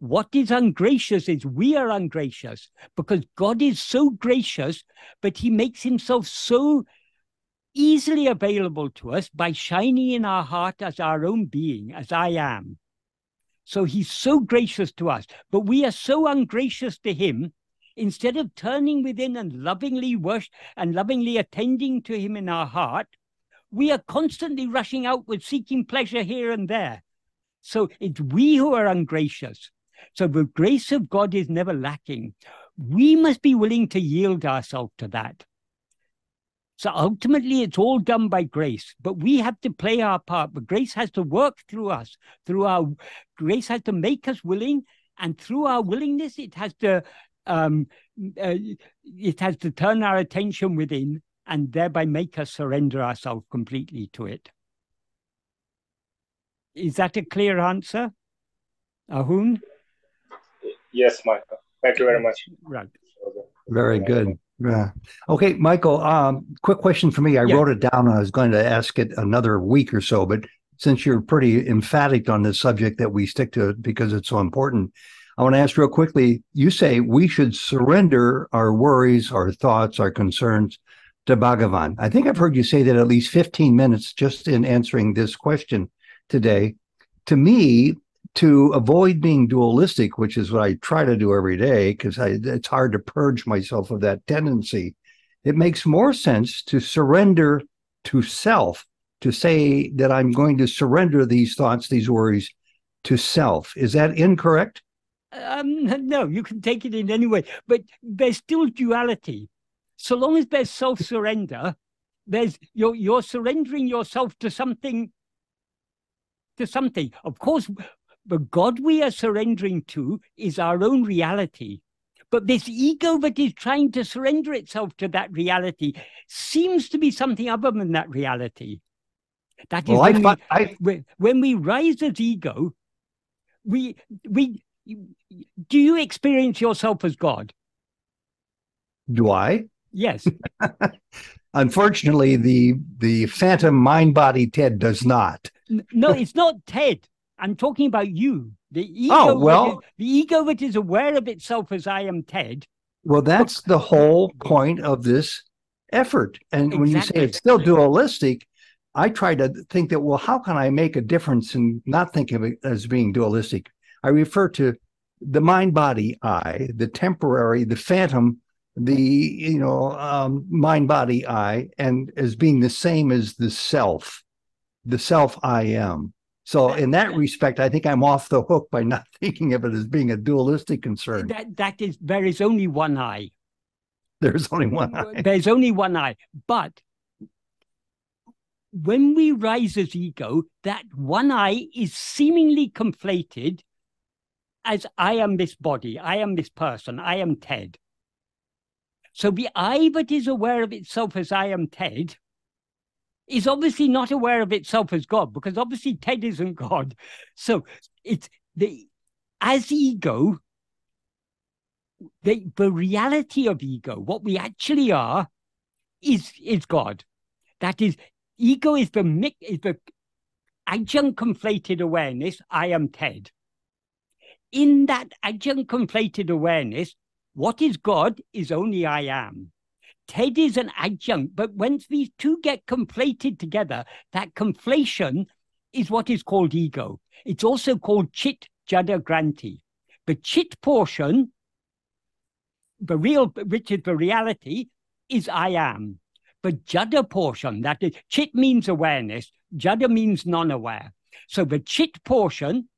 What is ungracious is we are ungracious because God is so gracious, but he makes himself so easily available to us by shining in our heart as our own being, as I am. So he's so gracious to us, but we are so ungracious to him instead of turning within and lovingly worship and lovingly attending to him in our heart, we are constantly rushing outward, seeking pleasure here and there. So it's we who are ungracious. So the grace of God is never lacking. We must be willing to yield ourselves to that. So ultimately, it's all done by grace, but we have to play our part. But grace has to work through us, through our grace has to make us willing, and through our willingness, it has to um, uh, it has to turn our attention within and thereby make us surrender ourselves completely to it. Is that a clear answer, Ahun? Yes, Michael. Thank you very much. Right. Very good. Yeah. Okay, Michael, um, quick question for me. I Yeah. wrote it down. and I was going to ask it another week or so, but since you're pretty emphatic on this subject that we stick to it because it's so important, I want to ask real quickly. You say we should surrender our worries, our thoughts, our concerns to Bhagavan. I think I've heard you say that at least 15 minutes just in answering this question today. To me, to avoid being dualistic, which is what I try to do every day, because it's hard to purge myself of that tendency. It makes more sense to surrender to self, to say that I'm going to surrender these thoughts, these worries to self. Is that incorrect? Um, no, you can take it in any way, but there's still duality. So long as there's self-surrender, there's you're you're surrendering yourself to something. To something, of course, the God we are surrendering to is our own reality. But this ego that is trying to surrender itself to that reality seems to be something other than that reality. That is Well, when, fi- we, I when, when we rise as ego, we we do you experience yourself as God? do I? Yes. Unfortunately, the the phantom mind body Ted does not. No, it's not Ted. I'm talking about you. The ego. Oh, well- is- the ego that is aware of itself as I am Ted. Well, that's the whole point of this effort. And when you say it's still dualistic, I try to think that, well, how can I make a difference and not think of it as being dualistic? I refer to the mind body I, the temporary, the phantom, the you know um, mind body I, and as being the same as the self, the self I am. So in that respect, I think I'm off the hook by not thinking of it as being a dualistic concern. That that is there is only one I. There's only one I. There's only one I. But when we rise as ego, that one I is seemingly conflated as I am this body, I am this person, I am Ted. So the I that is aware of itself as I am Ted is obviously not aware of itself as God, because obviously Ted isn't God. So it's the as ego, the, the reality of ego, what we actually are, is is God. That is, ego is the is the adjunct conflated awareness. I am Ted. In that adjunct conflated awareness, what is God is only I am. Ted is an adjunct, but once these two get conflated together, that conflation is what is called ego. It's also called chit jada granthi. The chit portion, the real, which is the reality, is I am. The jada portion, that is, chit means awareness, jada means non-aware. So the chit portion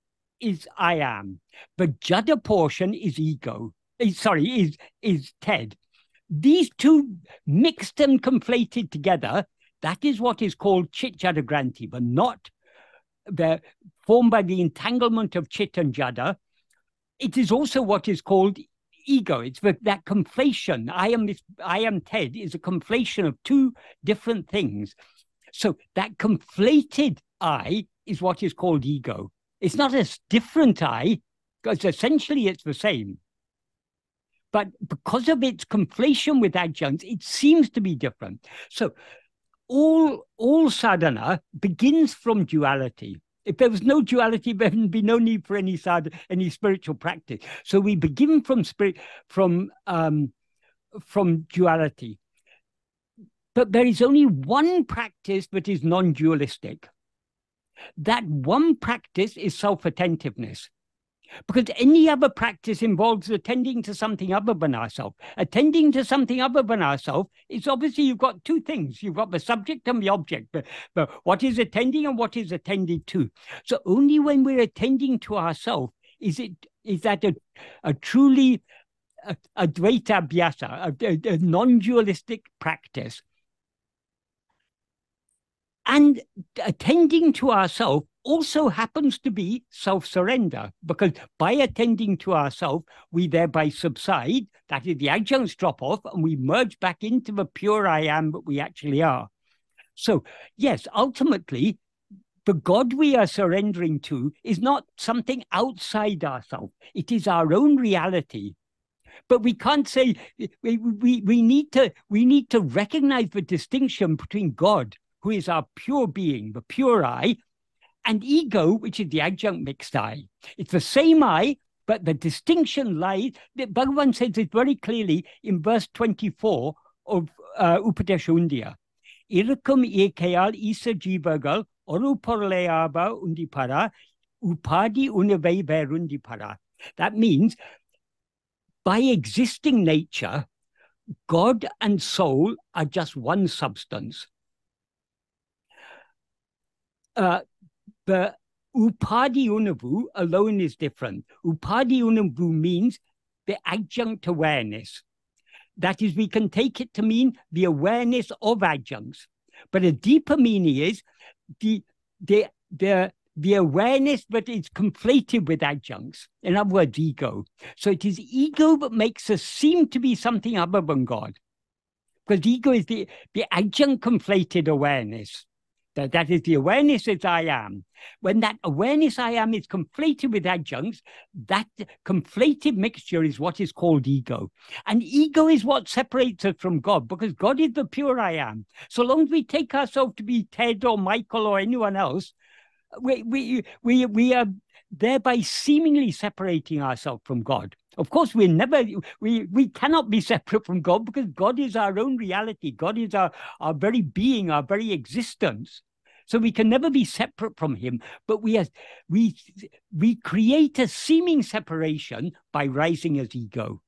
is I am. The jada portion is ego. Eh, Sorry, is is Ted. These two mixed and conflated together, that is what is called chit jada granthi, but not the formed by the entanglement of chit and jada. It is also what is called ego. It's the, that conflation. I am this, I am Ted is a conflation of two different things. So that conflated I is what is called ego. It's not a different I, because essentially it's the same. But because of its conflation with adjuncts, it seems to be different. So all all sadhana begins from duality. If there was no duality, there would be no need for any sadhana, any spiritual practice. So we begin from spirit from um, from duality. But there is only one practice that is non-dualistic. That one practice is self-attentiveness. Because any other practice involves attending to something other than ourselves. Attending to something other than ourselves is obviously you've got two things. You've got the subject and the object, but, but what is attending and what is attended to. So only when we're attending to ourselves is it is that a, a truly a, a Dvaita a, a, a non-dualistic practice. And attending to ourself also happens to be self surrender because by attending to ourself, we thereby subside. That is, the adjuncts drop off and we merge back into the pure I am that we actually are. So, yes, ultimately, the God we are surrendering to is not something outside ourselves, it is our own reality. But we can't say we, we, we need to we need to recognize the distinction between God, who is our pure being, the pure I, and ego, which is the adjunct mixed I. It's the same I, but the distinction lies, that Bhagavan says it very clearly in verse 24 of uh, Upadesha Undiyar. Irkum ekayal isa jivagal oruporleaba undipara upadi undipara. That means by existing nature, God and soul are just one substance. Uh, the upadi unavu alone is different. Upadi unavu means the adjunct awareness. That is, we can take it to mean the awareness of adjuncts. But a deeper meaning is the the the the awareness that is conflated with adjuncts. In other words, ego. So it is ego that makes us seem to be something other than God. Because ego is the, the adjunct conflated awareness. That, that is the awareness as I am. When that awareness I am is conflated with adjuncts, that conflated mixture is what is called ego. And ego is what separates us from God because God is the pure I am. So long as we take ourselves to be Ted or Michael or anyone else, we, we, we, we are thereby seemingly separating ourselves from God. Of course, we're never, we, we cannot be separate from God because God is our own reality. God is our, our very being, our very existence. So we can never be separate from him, but we, as, we, we create a seeming separation by rising as ego.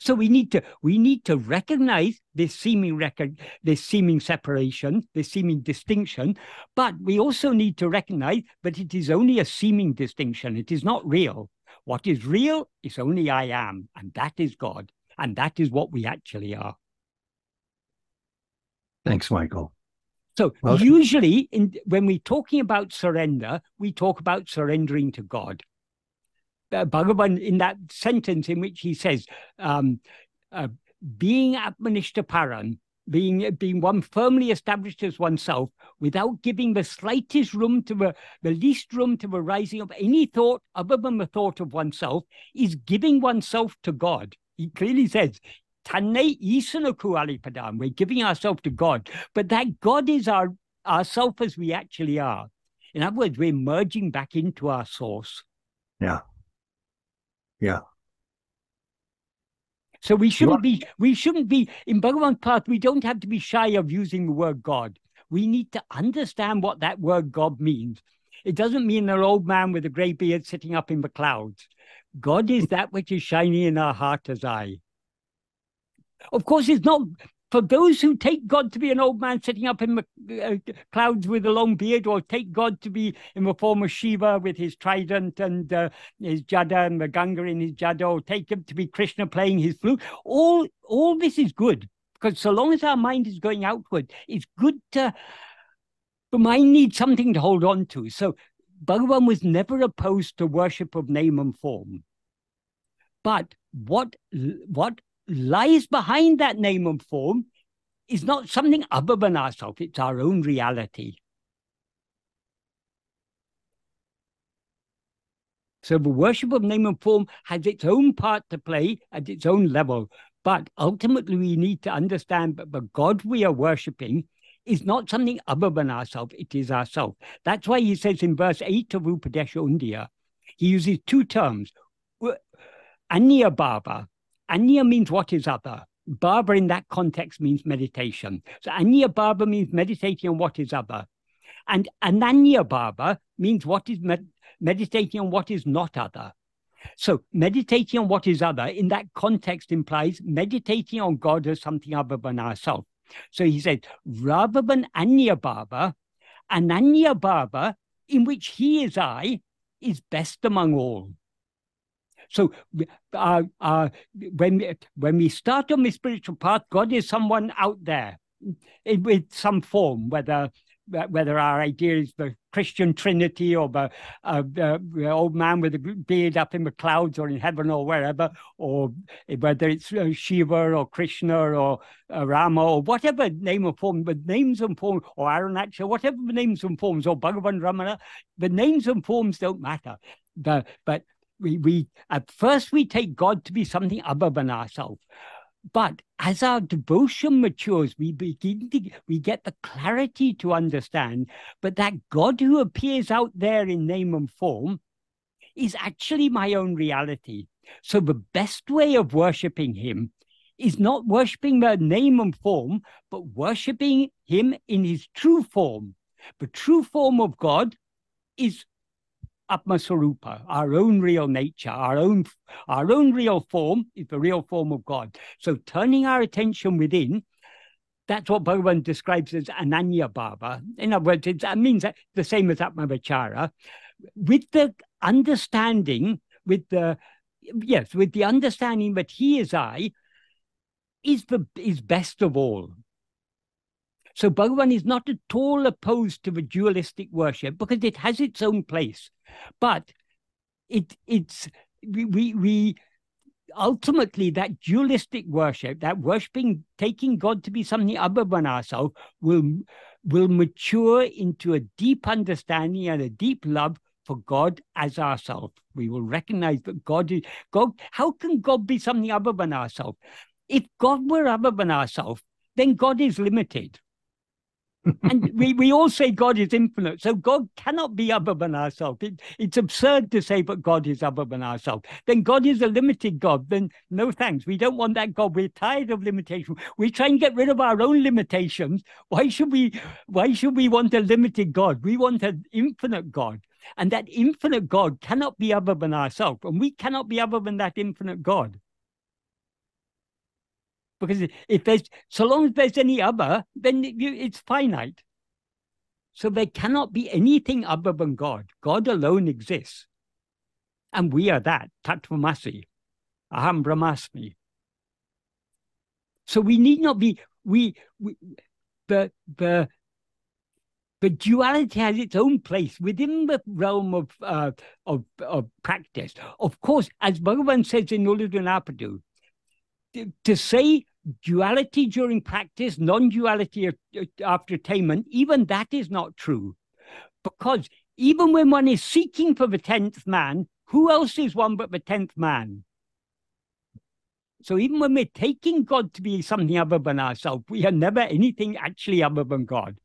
So we need to we need to recognize this seeming record, this seeming separation, this seeming distinction, but we also need to recognize that it is only a seeming distinction. It is not real. What is real is only I am, and that is God, and that is what we actually are. Thanks, Michael. So well, usually, in, when we're talking about surrender, we talk about surrendering to God. Uh, Bhagavan, in that sentence in which he says, um, uh, being Paran, being being one firmly established as oneself, without giving the slightest room to the, the least room to the rising of any thought other than the thought of oneself, is giving oneself to God. He clearly says, we're giving ourselves to God, but that God is our ourself as we actually are. In other words, we're merging back into our source. Yeah. Yeah. So we shouldn't be we shouldn't be in Bhagavan path, we don't have to be shy of using the word God. We need to understand what that word God means. It doesn't mean an old man with a grey beard sitting up in the clouds. God is that which is shining in our heart as I. Of course, it's not for those who take God to be an old man sitting up in the uh, clouds with a long beard, or take God to be in the form of Shiva with his trident and uh, his jada and the Ganga in his jada, or take him to be Krishna playing his flute. All, all this is good because so long as our mind is going outward, it's good to. The mind needs something to hold on to. So Bhagavan was never opposed to worship of name and form. But what what lies behind that name and form is not something other than ourselves, it's our own reality. So the worship of name and form has its own part to play at its own level. But ultimately, we need to understand that the God we are worshipping is not something other than ourselves, it is ourselves. That's why he says in verse 8 of Upadesha Undiyar, he uses two terms, Anya Bhava, Anya means what is other. Bhava in that context means meditation. So Anya Bhava means meditating on what is other. And Ananya Bhava means what is med- meditating on what is not other. So meditating on what is other in that context implies meditating on God as something other than ourselves. So he said, rather than Anya Bhava, Ananya Bhava, in which he is I, is best among all. So uh, uh, when, when we start on the spiritual path, God is someone out there with some form, whether whether our idea is the Christian Trinity or the, uh, the, old man with the beard up in the clouds or in heaven or wherever, or whether it's uh, Shiva or Krishna or uh, Rama or whatever name or form, but names and forms, or Arunacha, whatever the names and forms, or Bhagavan Ramana, the names and forms don't matter. The, but we, we at first we take God to be something other than ourselves. But as our devotion matures, we begin to we get the clarity to understand, but that God who appears out there in name and form is actually my own reality. So the best way of worshiping him is not worshiping the name and form, but worshiping him in his true form. The true form of God is Atma our own real nature, our own our own real form is the real form of God. So turning our attention within, that's what Bhagavan describes as Ananya Bhava. In other words, it means the same as Atmavichara, with the understanding, with the yes, with the understanding that he is I, is the is best of all. So Bhagavan is not at all opposed to the dualistic worship because it has its own place. But it it's we we, we ultimately that dualistic worship, that worshiping, taking God to be something other than ourselves, will will mature into a deep understanding and a deep love for God as ourselves. We will recognize that God is God. How can God be something other than ourselves? If God were other than ourselves, then God is limited and we, we all say God is infinite, so God cannot be other than ourselves. It, it's absurd to say, but God is other than ourselves. Then God is a limited God. Then no thanks. We don't want that God. We're tired of limitation. We try and get rid of our own limitations. Why should we? Why should we want a limited God? We want an infinite God. And that infinite God cannot be other than ourselves. And we cannot be other than that infinite God. Because if there's, so long as there's any other, then it's finite. So there cannot be anything other than God. God alone exists. And we are that, Tattvamasi, Aham Brahmasmi. So we need not be, we, we the, the, the duality has its own place within the realm of, uh, of, of practice. Of course, as Bhagavan says in Ulladu to, say duality during practice, non duality after attainment, even that is not true. Because even when one is seeking for the 10th man, who else is one but the 10th man? So even when we're taking God to be something other than ourselves, we are never anything actually other than God.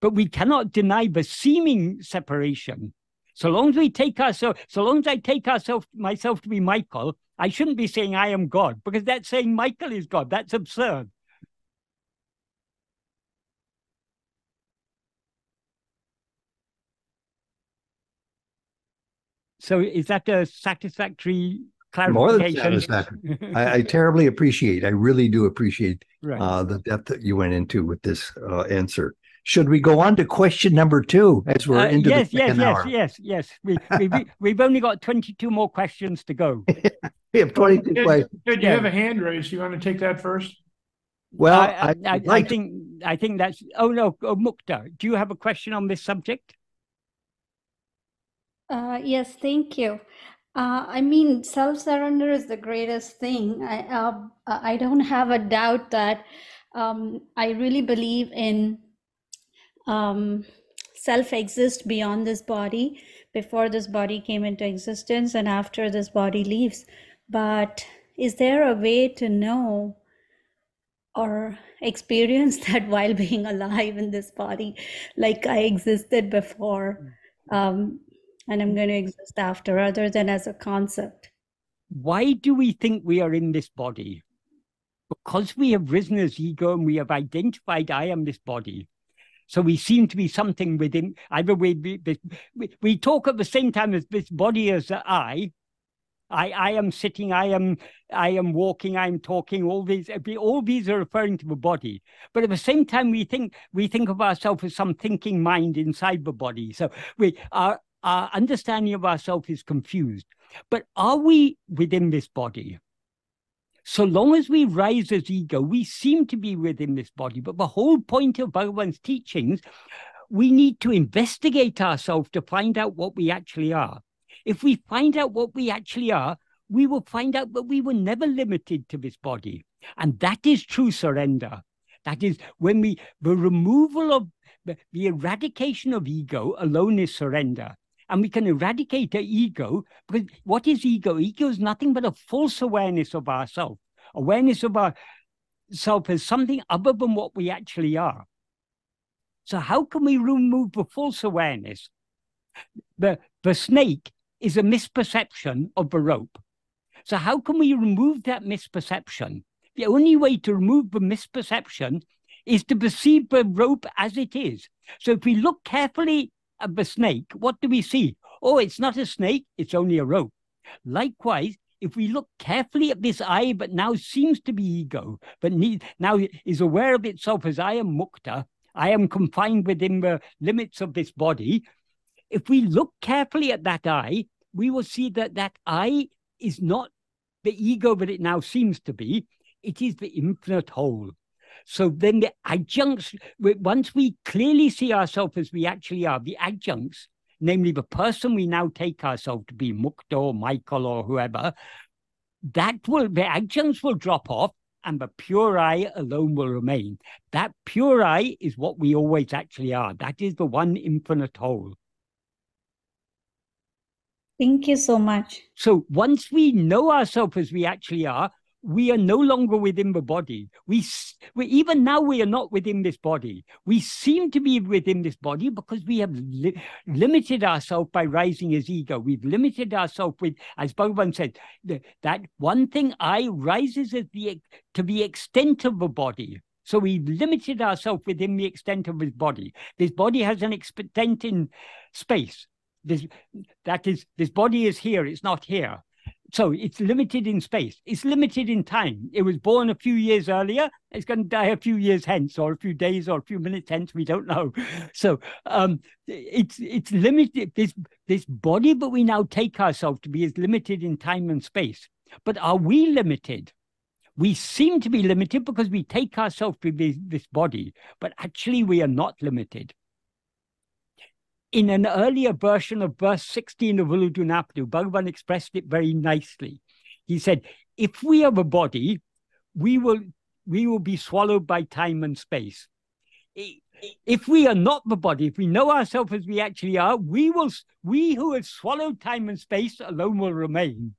But we cannot deny the seeming separation. So long as we take ourselves, so long as I take ourselves myself to be Michael, I shouldn't be saying I am God because that's saying Michael is God. That's absurd. So is that a satisfactory clarification? More than satisfactory. I, I, terribly appreciate. I really do appreciate right. uh, the depth that you went into with this uh, answer. Should we go on to question number two as we're uh, into yes, the yes, yes, hour? yes, yes, yes. We, we, we've only got 22 more questions to go. we have 22 did, questions. Did you yeah. have a hand raised? You want to take that first? Well, I, I, I, like I think I think that's. Oh no, oh, Mukta, do you have a question on this subject? Uh, yes, thank you. Uh, I mean, self surrender is the greatest thing. I uh, I don't have a doubt that um, I really believe in um, self exist beyond this body before this body came into existence and after this body leaves. But is there a way to know or experience that while being alive in this body, like I existed before, um, and I'm going to exist after, other than as a concept? Why do we think we are in this body? Because we have risen as ego and we have identified I am this body. So we seem to be something within, either we, we, we talk at the same time as this body as I, I, I am sitting, I am, I am walking, I'm talking. All these, all these are referring to the body. But at the same time, we think we think of ourselves as some thinking mind inside the body. So we our our understanding of ourselves is confused. But are we within this body? So long as we rise as ego, we seem to be within this body. But the whole point of Bhagavan's teachings, we need to investigate ourselves to find out what we actually are. If we find out what we actually are, we will find out that we were never limited to this body. And that is true surrender. That is when we, the removal of the, the eradication of ego alone is surrender. And we can eradicate the ego because what is ego? Ego is nothing but a false awareness of ourself, awareness of ourself as something other than what we actually are. So how can we remove the false awareness? The, the snake is a misperception of the rope. So how can we remove that misperception? The only way to remove the misperception is to perceive the rope as it is. So if we look carefully at the snake, what do we see? Oh, it's not a snake, it's only a rope. Likewise, if we look carefully at this I, but now seems to be ego, but need, now is aware of itself as I am mukta, I am confined within the limits of this body. If we look carefully at that I, we will see that that I is not the ego that it now seems to be, it is the infinite whole. So then the adjuncts, once we clearly see ourselves as we actually are, the adjuncts, namely the person we now take ourselves to be, Mukta or Michael or whoever, that will, the adjuncts will drop off and the pure I alone will remain. That pure I is what we always actually are. That is the one infinite whole. Thank you so much. So once we know ourselves as we actually are, we are no longer within the body. We, we even now we are not within this body. We seem to be within this body because we have li limited ourselves by rising as ego. We've limited ourselves with, as Bhagavan said, that one thing I rises as the to the extent of the body. So we've limited ourselves within the extent of his body. This body has an extent in space. This that is this body is here, it's not here so it's limited in space. It's limited in time. It was born a few years earlier. It's going to die a few years hence, or a few days, or a few minutes hence. We don't know. So um, it's it's limited. This this body, but we now take ourselves to be as limited in time and space. But are we limited? We seem to be limited because we take ourselves to be this body, but actually we are not limited in an earlier version of verse 16 of Ulladu Narpadu, Bhagavan expressed it very nicely. He said, if we have a body, we will we will be swallowed by time and space. If we are not the body, if we know ourselves as we actually are, we will we who have swallowed time and space alone will remain.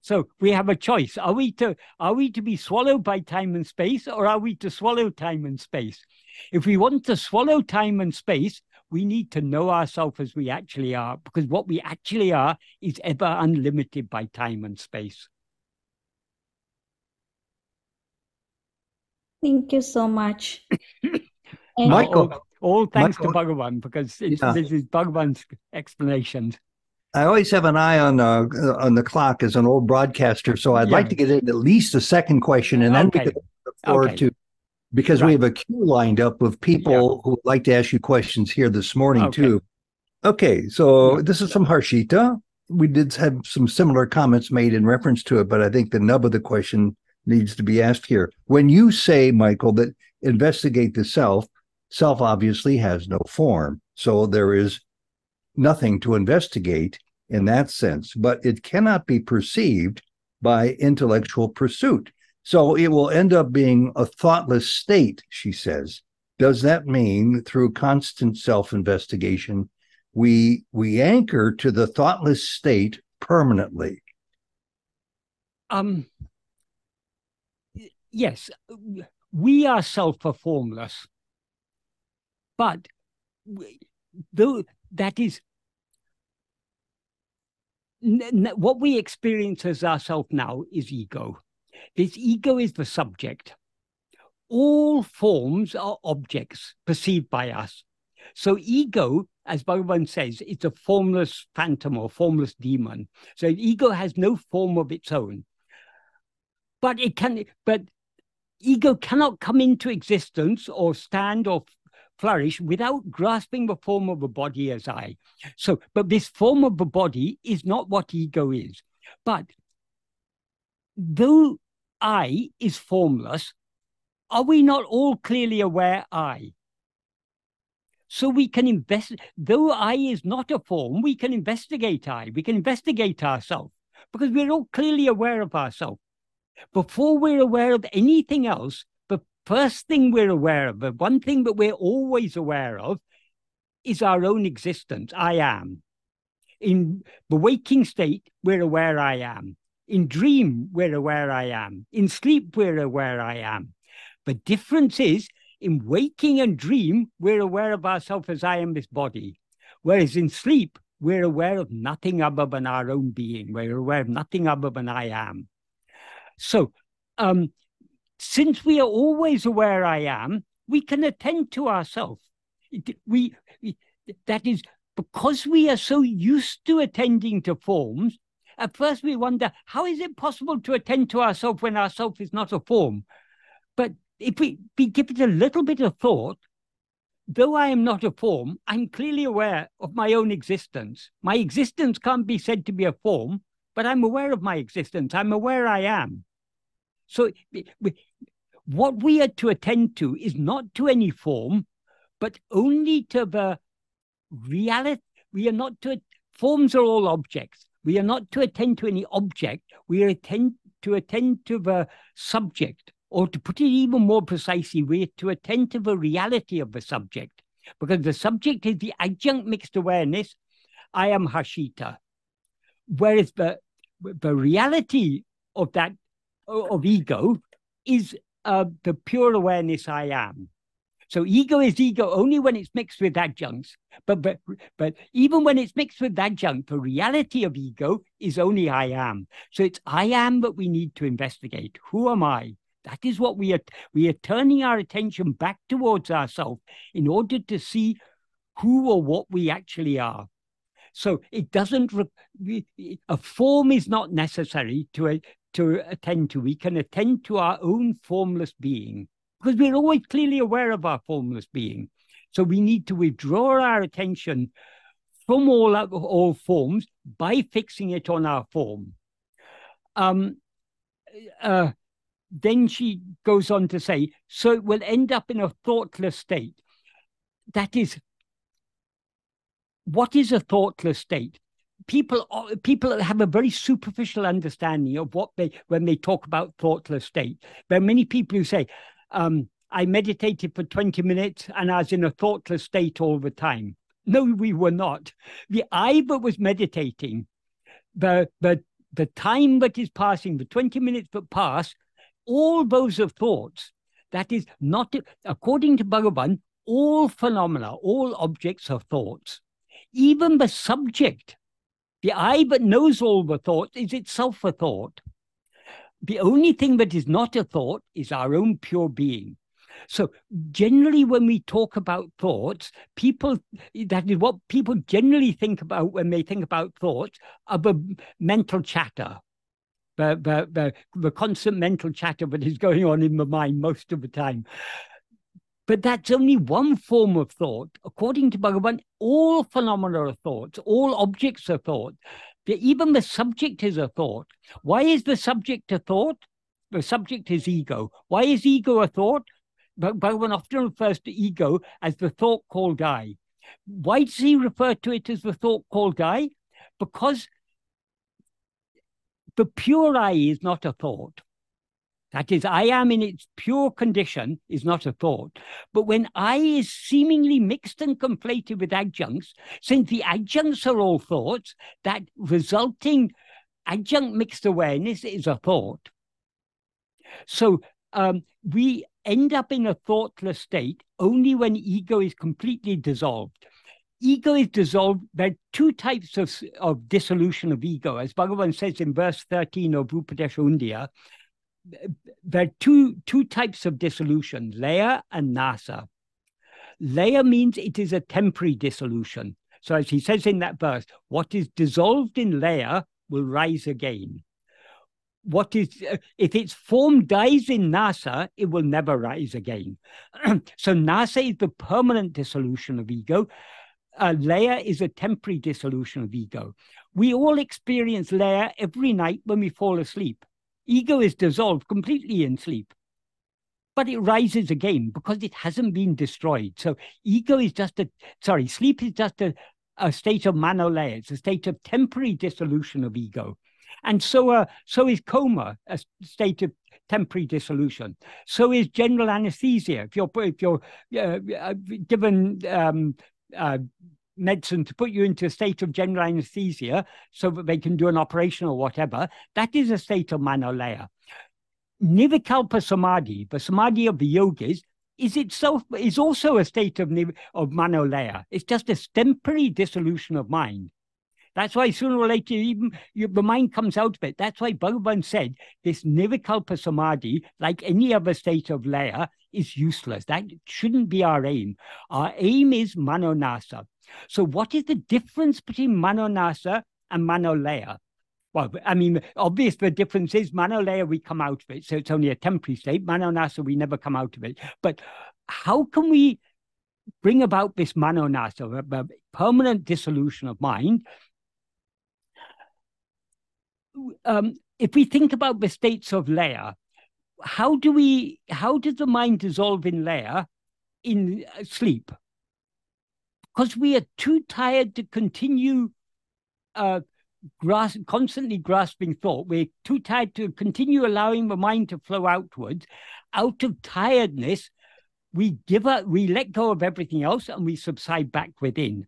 So we have a choice. Are we to are we to be swallowed by time and space, or are we to swallow time and space? If we want to swallow time and space, we need to know ourselves as we actually are, because what we actually are is ever unlimited by time and space. Thank you so much. Michael. All, all thanks Michael, to Bhagavan, because it's, Yeah. this is Bhagavan's explanations. I always have an eye on uh, on the clock as an old broadcaster, so I'd like to get in at least a second question, and then Okay. we could look forward Okay. to because we have a queue lined up of people who would like to ask you questions here this morning Okay. too. Okay, so this is from Harshita. We did have some similar comments made in reference to it, but I think the nub of the question needs to be asked here. When you say, Michael, that investigate the self, self obviously has no form, so there is nothing to investigate in that sense, but it cannot be perceived by intellectual pursuit. So it will end up being a thoughtless state, she says. Does that mean through constant self-investigation, we we anchor to the thoughtless state permanently? Um, yes, we are formless, but w- though that is what we experience as ourself now is ego. This ego is the subject. All forms are objects perceived by us. So ego, as Bhagavan says, it's a formless phantom or formless demon. So ego has no form of its own. But it can but ego cannot come into existence or stand or flourish without grasping the form of a body as I. So, but this form of the body is not what ego is. But though I is formless, are we not all clearly aware I? So we can invest, though I is not a form, we can investigate I, we can investigate ourselves because we're all clearly aware of ourselves. Before we're aware of anything else, the first thing we're aware of, the one thing that we're always aware of, is our own existence. I am. In the waking state, we're aware I am. In dream, we're aware I am. In sleep, we're aware I am. The difference is in waking and dream, we're aware of ourselves as I am this body. Whereas in sleep, we're aware of nothing other than our own being. We're aware of nothing other than I am. So, um, since we are always aware I am, we can attend to ourselves. We, we that is because we are so used to attending to forms. At first, we wonder how is it possible to attend to ourselves when ourself is not a form. But if we, we give it a little bit of thought, though I am not a form, I'm clearly aware of my own existence. My existence can't be said to be a form, but I'm aware of my existence. I'm aware I am. So what we are to attend to is not to any form, but only to the reality. We are not to, forms are all objects. We are not to attend to any object. We are attend, to attend to the subject, or to put it even more precisely, we are to attend to the reality of the subject, because the subject is the adjunct mixed awareness. I am Harshita. Whereas the, the reality of that of ego is uh, the pure awareness I am. So ego is ego only when it's mixed with adjuncts. But but but even when it's mixed with adjunct, the reality of ego is only I am. So it's I am that we need to investigate. Who am I? That is what we are we are turning our attention back towards ourselves in order to see who or what we actually are. So it doesn't a form is not necessary to to attend to. We can attend to our own formless being because we're always clearly aware of our formless being. So we need to withdraw our attention from all, all forms by fixing it on our form. Um, uh, then she goes on to say, so it will end up in a thoughtless state. That is, what is a thoughtless state? people people have a very superficial understanding of what they when they talk about thoughtless state. There are many people who say, um, "I meditated for twenty minutes and I was in a thoughtless state all the time." No, we were not. The I that was meditating, the the the time that is passing, the twenty minutes that pass, all those are thoughts. That is not according to Bhagavan. All phenomena, all objects are thoughts. Even the subject the I that knows all the thoughts is itself a thought. The only thing that is not a thought is our own pure being. So generally, when we talk about thoughts, people that is what people generally think about when they think about thoughts are the mental chatter, the, the, the, the constant mental chatter that is going on in the mind most of the time. But that's only one form of thought. According to Bhagavan, all phenomena are thoughts, all objects are thought. Even the subject is a thought. Why is the subject a thought? The subject is ego. Why is ego a thought? Bhagavan often refers to ego as the thought called I. Why does he refer to it as the thought called I? Because the pure I is not a thought. That is, I am in its pure condition is not a thought. But when I is seemingly mixed and conflated with adjuncts, since the adjuncts are all thoughts, that resulting adjunct mixed awareness is a thought. So um, we end up in a thoughtless state only when ego is completely dissolved. Ego is dissolved. There are two types of, of dissolution of ego. As Bhagavan says in verse 13 of Upadesha Undiyar, there are two two types of dissolution, laya and nasa. Laya means it is a temporary dissolution. So as he says in that verse, what is dissolved in laya will rise again. What is if its form dies in nasa, it will never rise again. so nasa is the permanent dissolution of ego. Uh, laya is a temporary dissolution of ego. We all experience laya every night when we fall asleep Ego is dissolved completely in sleep. But it rises again because it hasn't been destroyed. So ego is just a sorry, sleep is just a, a state of manolaya. It's a state of temporary dissolution of ego. And so uh, so is coma, a state of temporary dissolution. So is general anesthesia. If you're if you're uh, uh given um, uh, medicine to put you into a state of general anesthesia so that they can do an operation or whatever, that is a state of manolaya. Nirvikalpa samadhi, the samadhi of the yogis, is itself is also a state of of manolaya. It's just a temporary dissolution of mind. That's why sooner or later, even you, the mind comes out of it. That's why Bhagavan said this Nirvikalpa Samadhi, like any other state of laya, is useless. That shouldn't be our aim. Our aim is Manonasa. So, what is the difference between Manonasa and Manolaya? Well, I mean, obvious the difference is Manolaya, we come out of it. So it's only a temporary state. Manonasa, we never come out of it. But how can we bring about this Manonasa, a permanent dissolution of mind? Um, if we think about the states of laya, how do we, how does the mind dissolve in laya in sleep? Because we are too tired to continue uh, constantly grasping thought. We're too tired to continue allowing the mind to flow outwards. Out of tiredness, we give up, we let go of everything else and we subside back within.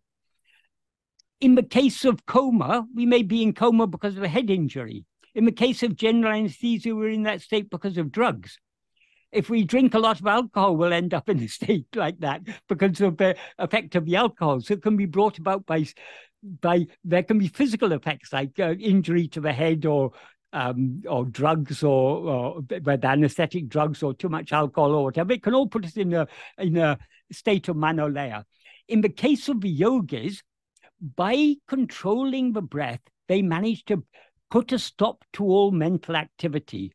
In the case of coma, we may be in coma because of a head injury. In the case of general anesthesia, we're in that state because of drugs if we drink a lot of alcohol, we'll end up in a state like that because of the effect of the alcohol. So it can be brought about by, by there can be physical effects like uh, injury to the head or um, or drugs or, or whether anesthetic drugs or too much alcohol or whatever. It can all put us in a in a state of manolaya. In the case of the yogis, by controlling the breath, they manage to put a stop to all mental activity.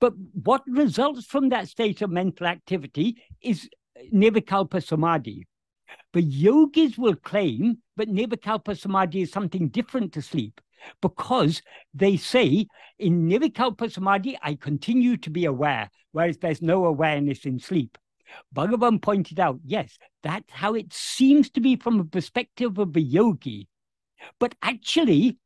But what results from that state of mental activity is uh, Nirvikalpa Samadhi. The yogis will claim that Nirvikalpa Samadhi is something different to sleep because they say in Nirvikalpa Samadhi, I continue to be aware, whereas there's no awareness in sleep. Bhagavan pointed out, yes, that's how it seems to be from a perspective of a yogi. But actually,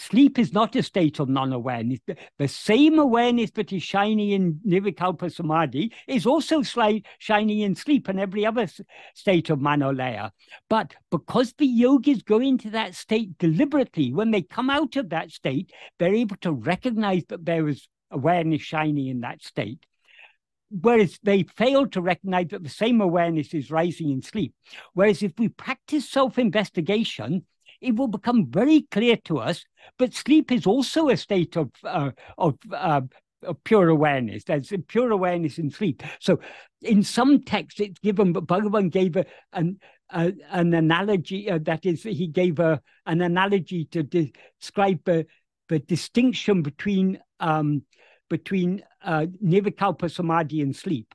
Sleep is not a state of non-awareness. The, the same awareness that is shining in Nirvikalpa Samadhi is also shining in sleep and every other state of Manolaya. But because the yogis go into that state deliberately, when they come out of that state, they're able to recognize that there is awareness shining in that state whereas they fail to recognize that the same awareness is rising in sleep. Whereas if we practice self investigation, it will become very clear to us. But sleep is also a state of uh, of, uh, of pure awareness. There's pure awareness in sleep. So, in some texts, it's given. But Bhagavan gave a, an an analogy. Uh, that is, he gave a, an analogy to describe the, distinction between um, between uh, samadhi and sleep.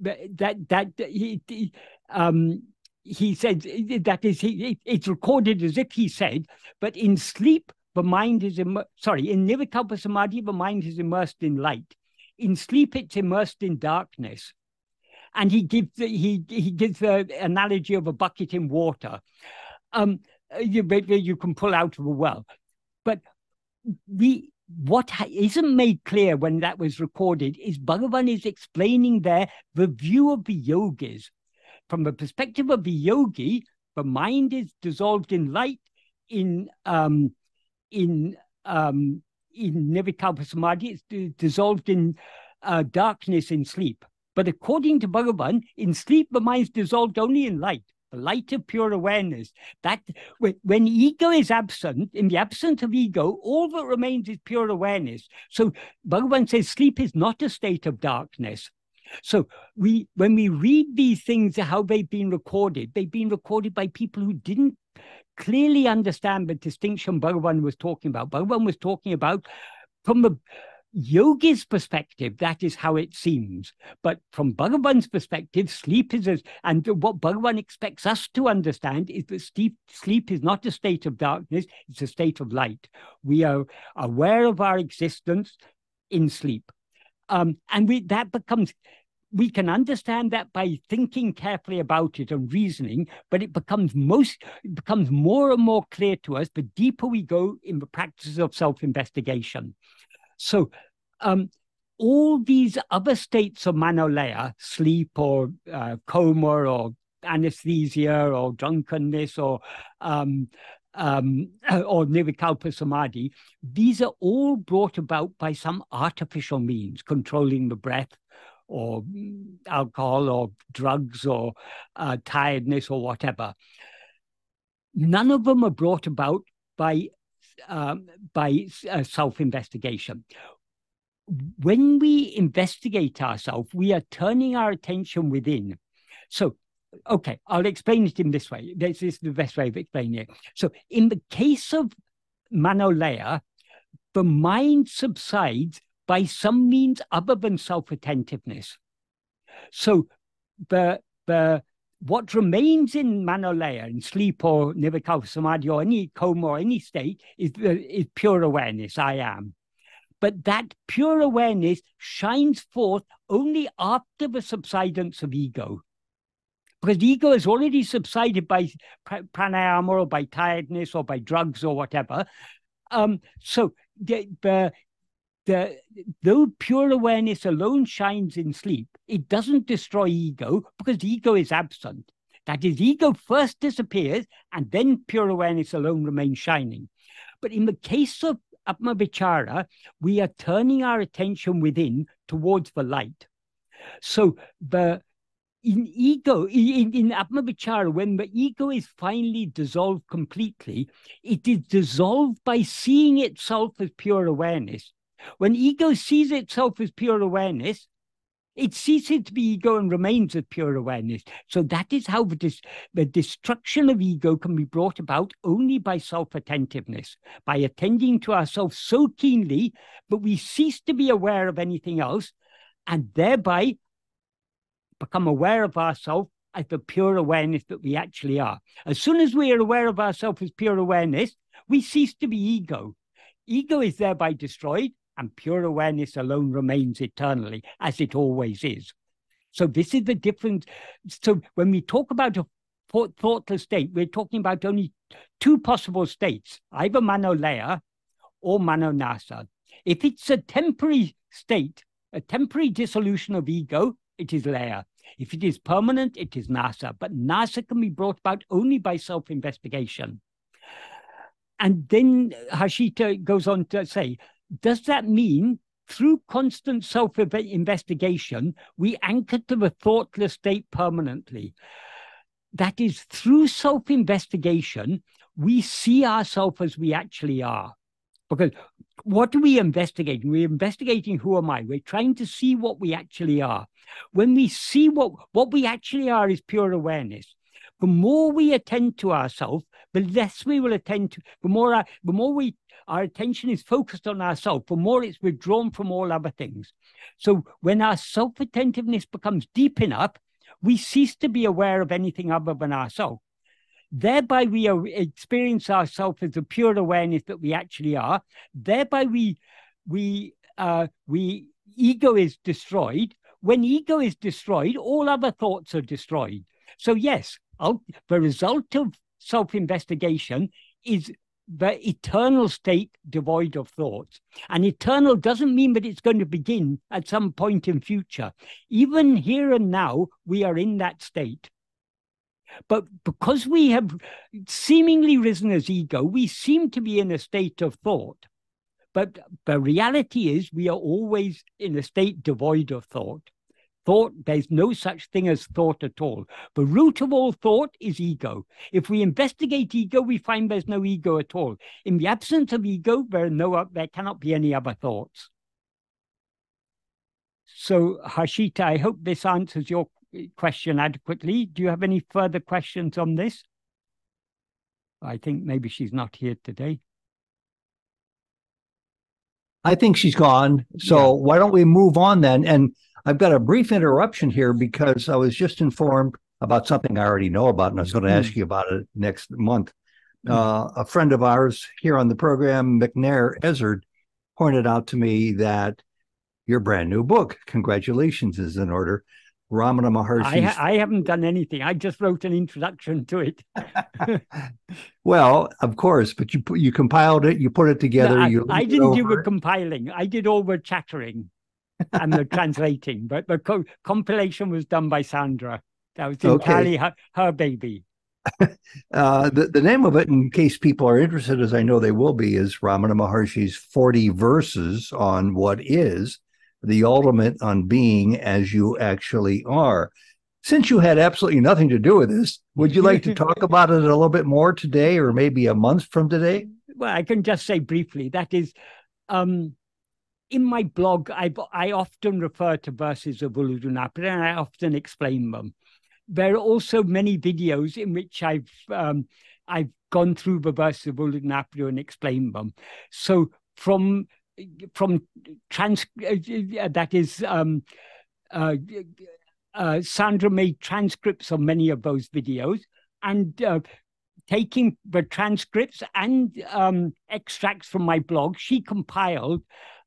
That that he, um, he said that is he, it's recorded as if he said, but in sleep the mind is Im- sorry in nirvikalpa samadhi the mind is immersed in light. In sleep it's immersed in darkness, and he gives he he gives the analogy of a bucket in water. Um, you you can pull out of a well, but the what isn't made clear when that was recorded is Bhagavan is explaining there the view of the yogis from the perspective of the yogi, the mind is dissolved in light, in um, in um, in nirvikalpa samadhi, it's dissolved in uh, darkness in sleep. But according to Bhagavan, in sleep the mind is dissolved only in light, the light of pure awareness. That when ego is absent, in the absence of ego, all that remains is pure awareness. So Bhagavan says sleep is not a state of darkness. So we, when we read these things, how they've been recorded, they've been recorded by people who didn't clearly understand the distinction Bhagavan was talking about. Bhagavan was talking about from the yogi's perspective, that is how it seems. But from Bhagavan's perspective, sleep is as, and what Bhagavan expects us to understand is that sleep, sleep is not a state of darkness, it's a state of light. We are aware of our existence, in sleep. Um, and we, that becomes we can understand that by thinking carefully about it and reasoning, but it becomes most it becomes more and more clear to us the deeper we go in the practices of self-investigation. So um, all these other states of manolaya, sleep or uh, coma or anesthesia or drunkenness or um, um, or nirvikalpa samadhi, these are all brought about by some artificial means, controlling the breath, or alcohol, or drugs, or uh, tiredness, or whatever. None of them are brought about by um, by uh, self-investigation. When we investigate ourselves, we are turning our attention within. So okay, I'll explain it in this way. This is the best way of explaining it. So, in the case of Manolaya, the mind subsides by some means other than self-attentiveness. So, the the what remains in Manolaya, in sleep or Nirvikalpa Samadhi or any coma or any state, is, is pure awareness. I am. But that pure awareness shines forth only after the subsidence of ego because ego has already subsided by pranayama or by tiredness or by drugs or whatever. Um, so the, the, the, though pure awareness alone shines in sleep, it doesn't destroy ego because ego is absent. That is, ego first disappears and then pure awareness alone remains shining. But in the case of Atmavichara, we are turning our attention within towards the light. So the in ego, in, in when the ego is finally dissolved completely, it is dissolved by seeing itself as pure awareness. When ego sees itself as pure awareness, it ceases to be ego and remains as pure awareness. So that is how the, dis- the destruction of ego can be brought about only by self-attentiveness, by attending to ourselves so keenly that we cease to be aware of anything else, and thereby become aware of ourselves as the pure awareness that we actually are. As soon as we are aware of ourselves as pure awareness, we cease to be ego. Ego is thereby destroyed, and pure awareness alone remains eternally, as it always is. So, this is the difference. So, when we talk about a thoughtless state, we're talking about only two possible states either manolaya or manonasa. If it's a temporary state, a temporary dissolution of ego, it is laya. If it is permanent, it is nasa. But nasa can be brought about only by self investigation. And then Harshita goes on to say, does that mean through constant self investigation, we anchor to the thoughtless state permanently? That is, through self investigation, we see ourselves as we actually are. Because what are we investigating? We're investigating who am I? We're trying to see what we actually are. When we see what, what we actually are is pure awareness. The more we attend to ourselves, the less we will attend to, the more, the more we, our attention is focused on ourselves, the more it's withdrawn from all other things. So when our self-attentiveness becomes deep enough, we cease to be aware of anything other than ourselves. Thereby, we experience ourselves as the pure awareness that we actually are. Thereby, we we uh, we ego is destroyed. When ego is destroyed, all other thoughts are destroyed. So yes, the result of self-investigation is the eternal state devoid of thoughts. And eternal doesn't mean that it's going to begin at some point in future. Even here and now, we are in that state. But because we have seemingly risen as ego, we seem to be in a state of thought. But the reality is, we are always in a state devoid of thought. Thought, there's no such thing as thought at all. The root of all thought is ego. If we investigate ego, we find there's no ego at all. In the absence of ego, there, no, there cannot be any other thoughts. So, Harshita, I hope this answers your question adequately. Do you have any further questions on this? I think maybe she's not here today. I think she's gone. So yeah. why don't we move on then? And I've got a brief interruption here because I was just informed about something I already know about, and I was going to ask you about it next month. Mm. Uh, a friend of ours here on the program, McNair Ezard, pointed out to me that your brand new book. Congratulations is in order. Ramana Maharshi. I, I haven't done anything. I just wrote an introduction to it. well, of course, but you you compiled it, you put it together. No, I, you I didn't do the compiling. I did all the chattering and the translating, but the co- compilation was done by Sandra. That was Okay. entirely her, her baby. Uh, the, the name of it, in case people are interested, as I know they will be, is Ramana Maharshi's 40 verses on what is the ultimate on being as you actually are. Since you had absolutely nothing to do with this, would you like to talk about it a little bit more today or maybe a month from today? Well, I can just say briefly that is, um, in my blog, I I often refer to verses of Ulladu Narpadu and I often explain them. There are also many videos in which I've um, I've gone through the verses of Ulladu Narpadu and explained them. So from from trans uh, that is um, uh, uh, Sandra made transcripts of many of those videos and uh, taking the transcripts and um, extracts from my blog, she compiled.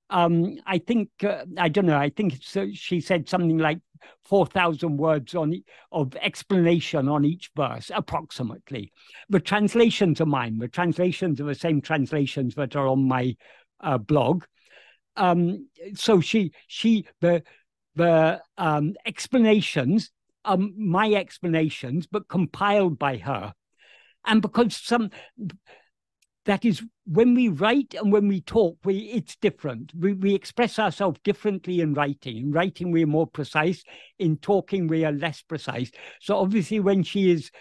Um, I think uh, I don't know. I think she said something like four thousand words on of explanation on each verse, approximately. The translations are mine. The translations are the same translations that are on my uh, blog. Um, so she she the the um, explanations are my explanations, but compiled by her and because some that is when we write and when we talk we it's different. We, we express ourselves differently in writing. In writing we are more precise. In talking we are less precise. So obviously when she is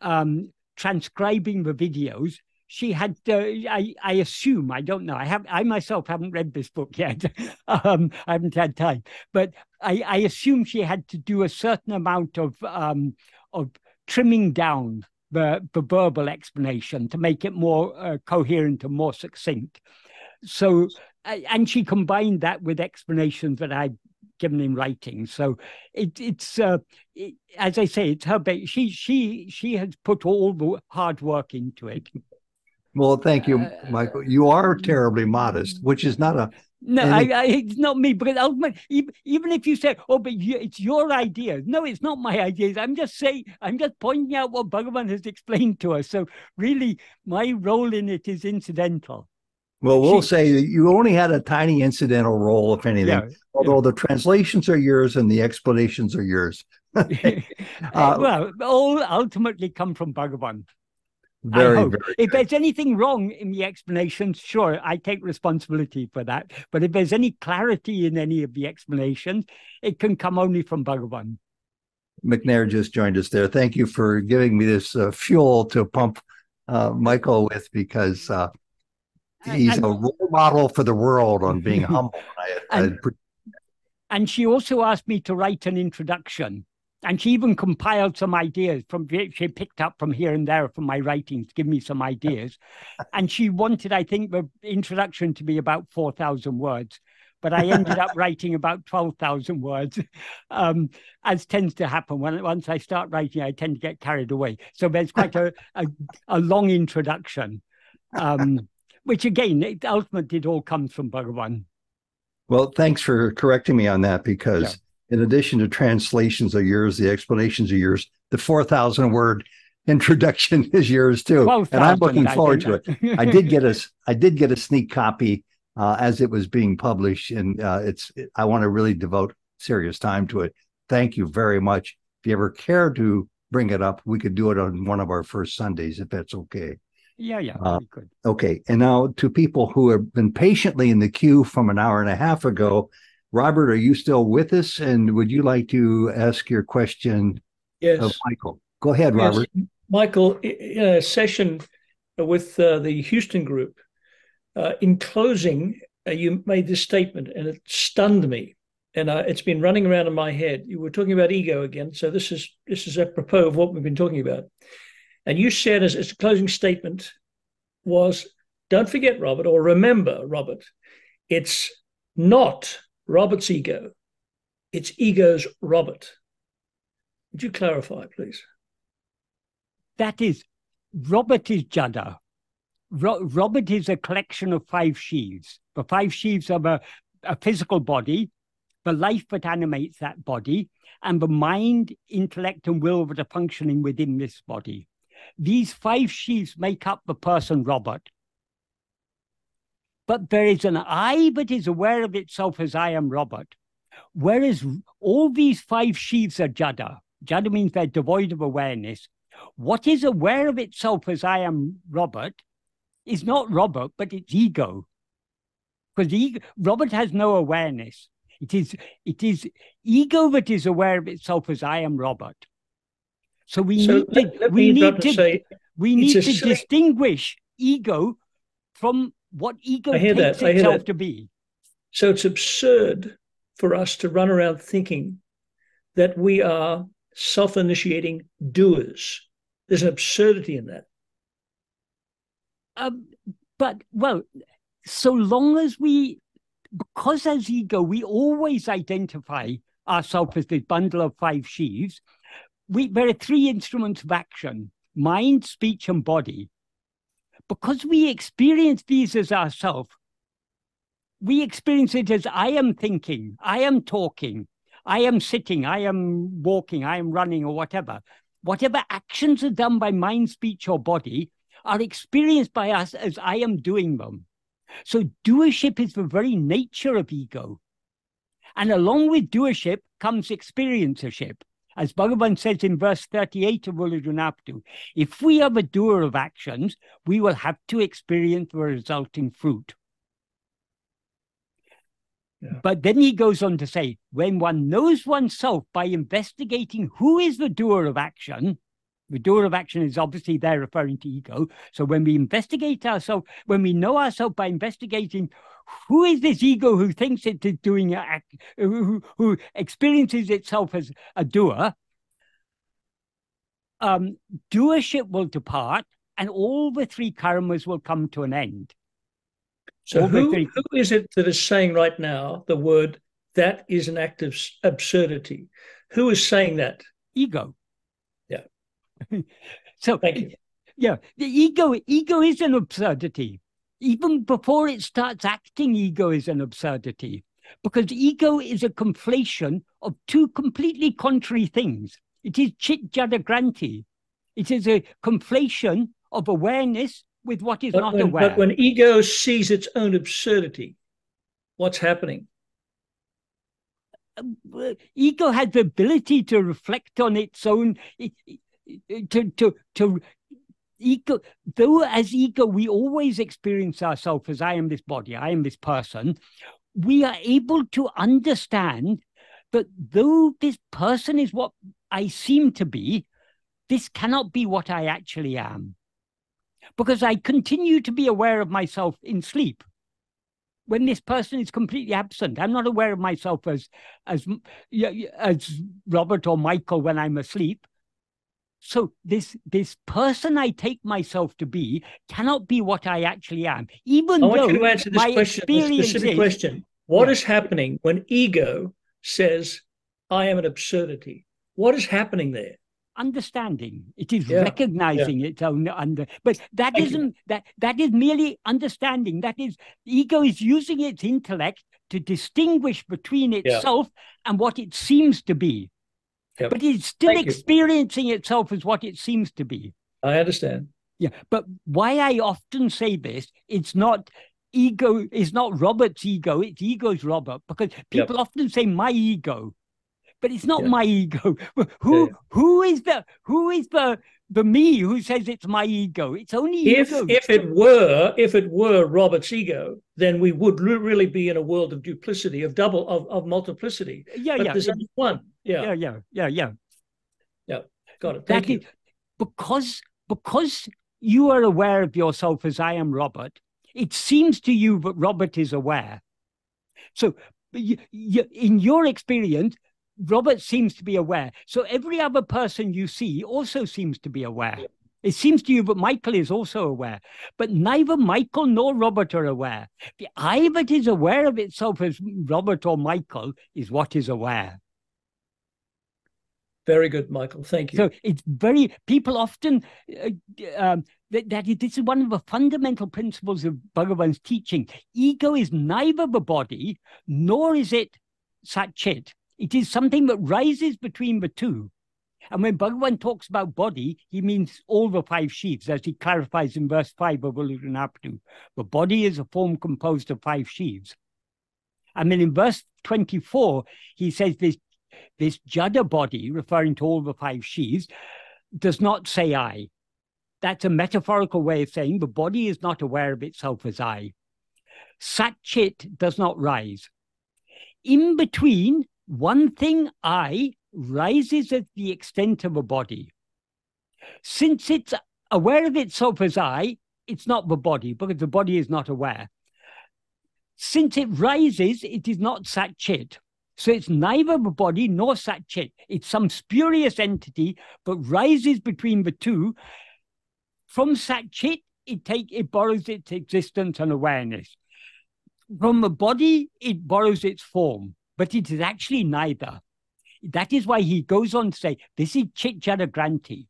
um, transcribing the videos she had uh, I, I assume i don't know. I have i myself haven't read this book yet. Um, i haven't had time. But I, I assume she had to do a certain amount of um, of trimming down the, the verbal explanation to make it more uh, coherent and more succinct. So, and she combined that with explanations that I'd given in writing. So it, it's, uh, it, as I say, it's her. Ba- she she she has put all the hard work into it. Well, thank you, Uh, Michael. You are terribly modest, which is not a No, I, I, it's not me. But ultimately, even, if you say, "Oh, but you, it's your ideas," no, it's not my ideas. I'm just saying, I'm just pointing out what Bhagavan has explained to us. So, really, my role in it is incidental. Well, we'll She- say that you only had a tiny incidental role, if anything, Yeah. although the translations are yours and the explanations are yours. Uh, well, all ultimately come from Bhagavan. I hope. very If there's anything wrong in the explanations, sure, I take responsibility for that. But if there's any clarity in any of the explanations, it can come only from Bhagavan. McNair just joined us there. Thank you for giving me this uh, fuel to pump uh, Michael with because uh, he's And- a role model for the world on being humble. I, I, And- And she also asked me to write an introduction. And she even compiled some ideas from she picked up from here and there from my writings, give me some ideas. and she wanted, I think, the introduction to be about 4,000 words. But I ended up writing about 12,000 words, um, as tends to happen. When once I start writing, I tend to get carried away. So there's quite a, a, a long introduction, um, which again, it ultimately it all comes from Bhagavan. well, thanks for correcting me on that because in addition to translations are yours, the explanations are yours, the 4,000 word introduction is yours too. And I'm looking forward to it. I did get a I did get a sneak copy uh, as it was being published, and uh, it's I want to really devote serious time to it. Thank you very much. If you ever care to bring it up, we could do it on one of our first Sundays if that's okay. Yeah, yeah, Uh. Okay, and now to people who have been patiently in the queue from an hour and a half ago, Robert, are you still with us? And would you like to ask your question Yes. of Michael? Go ahead, Robert. Yes. Michael, in a session with uh, the Houston group, uh, in closing, uh, you made this statement and it stunned me. And uh, it's been running around in my head. You were talking about ego again. So this is this is apropos of what we've been talking about. And you said as, as a closing statement was, don't forget, Robert, or remember, Robert, it's not Robert's ego. It's ego's Robert. Would you clarify, please? That is, Robert is Jada. Ro- Robert is a collection of five sheaves. The five sheaves of a, a physical body, the life that animates that body, and the mind, intellect, and will that are functioning within this body. These five sheaves make up the person Robert. But there is an I that is aware of itself as I am Robert. Whereas all these five sheaths are Jada. Jada means they're devoid of awareness. What is aware of itself as I am Robert is not Robert, but it's ego. Because ego, Robert has no awareness. It is, it is ego that is aware of itself as I am Robert. So we So need to, let we need to, say, we need a to distinguish ego from what ego I hear takes that, I hear itself that. to be. so it's absurd for us to run around thinking that we are self-initiating doers. There's an absurdity in that. Um, but well, so long as we, because as ego, we always identify ourselves as this bundle of five sheaves. We there are three instruments of action: mind, speech, and body. Because we experience these as ourselves, we experience it as I am thinking, I am talking, I am sitting, I am walking, I am running, or whatever. Whatever actions are done by mind, speech, or body are experienced by us as I am doing them. So doership is the very nature of ego. And along with doership comes experiencership. As Bhagavan says in verse 38 of Ulladu Narpadu, if we are the doer of actions, we will have to experience the resulting fruit. Yeah. But then he goes on to say, when one knows oneself by investigating who is the doer of action, the door of action is obviously there referring to ego. So when we investigate ourselves, when we know ourselves by investigating who is this ego who thinks it is doing, a who, who, who experiences itself as a doer, um, doership will depart and all the three karmas will come to an end. So who, three- who is it that is saying right now the word that is an act of absurdity? Who is saying that? Ego. So yeah, the ego ego is an absurdity. Even before it starts acting, ego is an absurdity because ego is a conflation of two completely contrary things. It is chit jada granthi. It is a conflation of awareness with what is But not when, aware. but when ego sees its own absurdity, what's happening? uh, ego has the ability to reflect on its own it- to to to ego though as ego we always experience ourselves as i am this body i am this person. We are able to understand that though this person is what i seem to be this cannot be what i actually am. Because i continue to be aware of myself in sleep. When this person is completely absent i'm not aware of myself as as as robert or michael when i'm asleep so this this person i take myself to be cannot be what i actually am even I though you to answer this my question, experience specific is- question. What Yeah. is happening when ego says, I am an absurdity? What is happening there? understanding it is Yeah, recognizing its own under but that not that that is merely understanding that is ego is using its intellect to distinguish between itself and what it seems to be Yep. but it's still Thank you. experiencing itself as what it seems to be I understand. yeah but why i often say this it's not ego it's not robert's ego it's ego's robert because people often say my ego but it's not Yeah. my ego who Yeah. who is the who is the the me who says it's my ego it's only If ego if it were if it were Robert's ego, then we would re- really be in a world of duplicity, of double of, of multiplicity. yeah But yeah there's only one. Yeah, yeah yeah yeah yeah got it. That Thank you. is- because because you are aware of yourself as I am Robert, it seems to you that Robert is aware. So you, you, in your experience, Robert seems to be aware. So every other person you see also seems to be aware. Yeah. It seems to you that Michael is also aware, but neither Michael nor Robert are aware. The I that is aware of itself as Robert or Michael is what is aware. Very good, Michael. Thank you. So it's very people often uh, um, that, that is- this is one of the fundamental principles of Bhagavan's teaching. Ego is neither the body nor is it Sat Chit. It is something that rises between the two. And when Bhagavan talks about body, he means all the five sheaths, as he clarifies in verse 5 of Ulladu Narpadu. The body is a form composed of five sheaths. And then in verse 24, he says this, this Jada body, referring to all the five sheaths, does not say I. That's a metaphorical way of saying the body is not aware of itself as I. Satchit does not rise. In between, one thing I rises at the extent of a body. Since it's aware of itself as I, it's not the body because the body is not aware. Since it rises, it is not Sat Chit. So it's neither the body nor Sat Chit. It's some spurious entity, but rises between the two. From Sat Chit, it take it borrows its existence and awareness. From the body, it borrows its form, but it is actually neither. That is why he goes on to say, this is Chit Jada Granthi.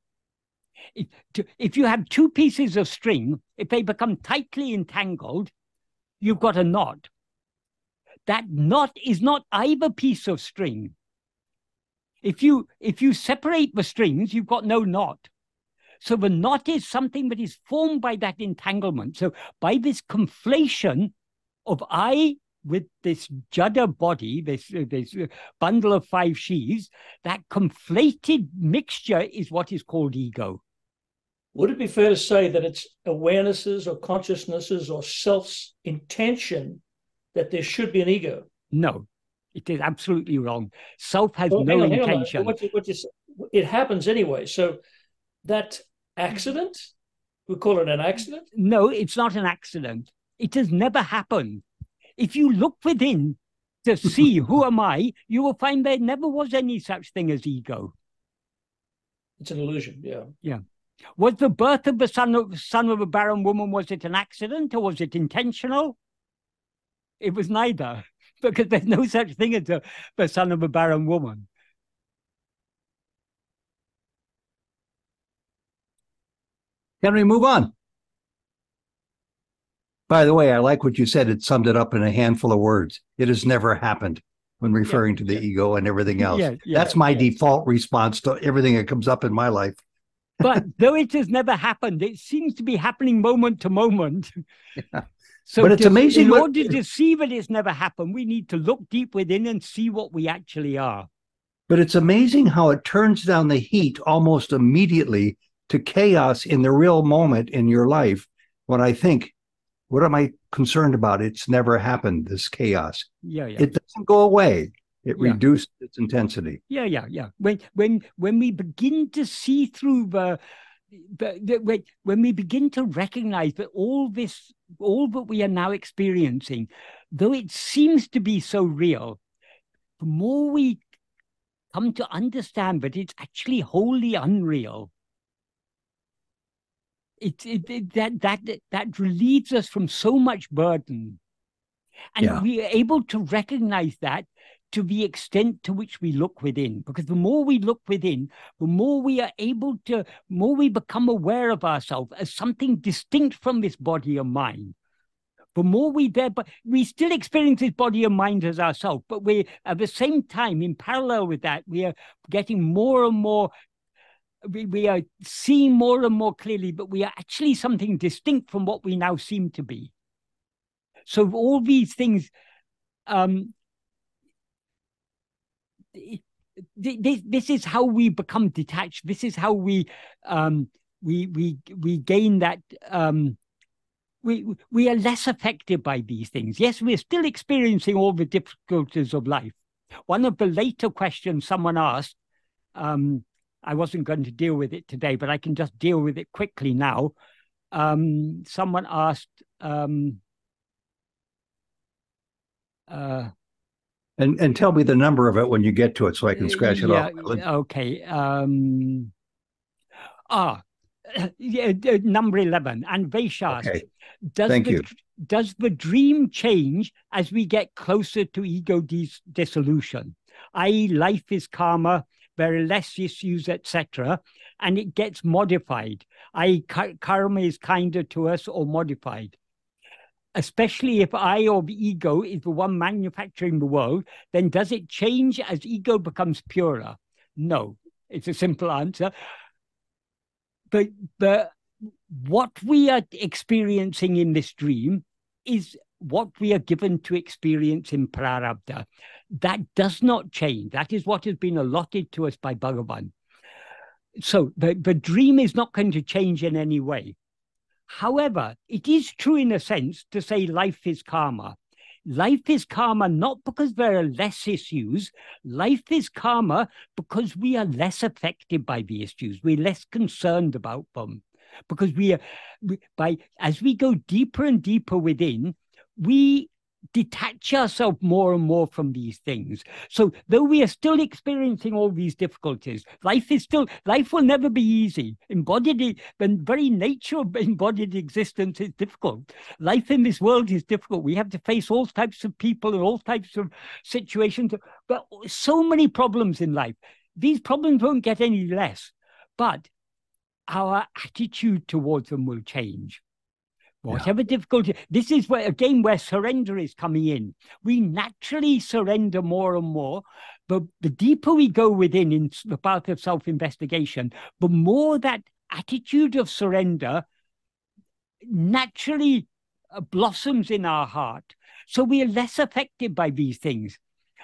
If, if you have two pieces of string, if they become tightly entangled, you've got a knot. That knot is not either piece of string. If you if you separate the strings, you've got no knot. So the knot is something that is formed by that entanglement. So by this conflation of I with this jada body, this, uh, this uh, bundle of five sheaths, that conflated mixture is what is called ego. Would it be fair to say that it's awarenesses or consciousnesses or self's intention that there should be an ego? No, it is absolutely wrong. Self has well, no intention. What you, what you, it happens anyway. So that accident, we call it an accident? No, it's not an accident. It has never happened. If you look within to see who am I, you will find there never was any such thing as ego. It's an illusion, yeah. Yeah. Was the birth of the son of son of a barren woman was it an accident or was it intentional? It was neither, because there's no such thing as a, the son of a barren woman. Can we move on? By the way, I like what you said. It summed it up in a handful of words. It has never happened when referring yeah, to the yeah. ego and everything else. Yeah, That's my default response to everything that comes up in my life but though it has never happened, it seems to be happening moment to moment. So but it's amazing. In what... order to see that it's never happened, we need to look deep within and see what we actually are. But it's amazing how it turns down the heat almost immediately to chaos in the real moment in your life. When I think, what am I concerned about? It's never happened, this chaos. Yeah, yeah. It doesn't go away. It yeah. reduced its intensity. Yeah, yeah, yeah. When when when we begin to see through uh, the, the, the when we begin to recognize that all this, all that we are now experiencing, though it seems to be so real, the more we come to understand that it's actually wholly unreal. It, it, it, that that that relieves us from so much burden and yeah. we are able to recognize that to the extent to which we look within. Because the more we look within, the more we are able to, more we become aware of ourselves as something distinct from this body and mind. The more we there, but we still experience this body and mind as ourselves. But we, at the same time, in parallel with that, we are getting more and more we, we are seeing more and more clearly, but we are actually something distinct from what we now seem to be. So all these things um, this, this is how we become detached. This is how we um, we we we gain that. Um, we we are less affected by these things. Yes, we're still experiencing all the difficulties of life. One of the later questions someone asked, um, I wasn't going to deal with it today, but I can just deal with it quickly now. Um, someone asked. Um, uh, and and tell me the number of it when you get to it so I can scratch it yeah, off. Okay. Um, ah, yeah, number 11. And Vaishas, okay. does, Thank the, you. does the dream change as we get closer to ego dis- dissolution? I.e., life is calmer, are less issues, etc., and it gets modified. I.e., karma is kinder to us or modified. especially if I or the ego is the one manufacturing the world, then does it change as ego becomes purer? No, it's a simple answer. But but what we are experiencing in this dream is what we are given to experience in prarabdha. That does not change. That is what has been allotted to us by Bhagavan. So the, the dream is not going to change in any way. However, it is true in a sense to say life is calmer. Life is calmer not because there are less issues. Life is calmer because we are less affected by the issues. We're less concerned about them because we are by as we go deeper and deeper within, we detach ourselves more and more from these things. So though we are still experiencing all these difficulties, life is still life will never be easy. Embodied the very nature of embodied existence is difficult. Life in this world is difficult. We have to face all types of people and all types of situations, but so many problems in life. These problems won't get any less, but our attitude towards them will change. Whatever yeah. difficulty, this is where again where surrender is coming in. We naturally surrender more and more, but the deeper we go within in the path of self-investigation, the more that attitude of surrender naturally uh, blossoms in our heart. So we are less affected by these things.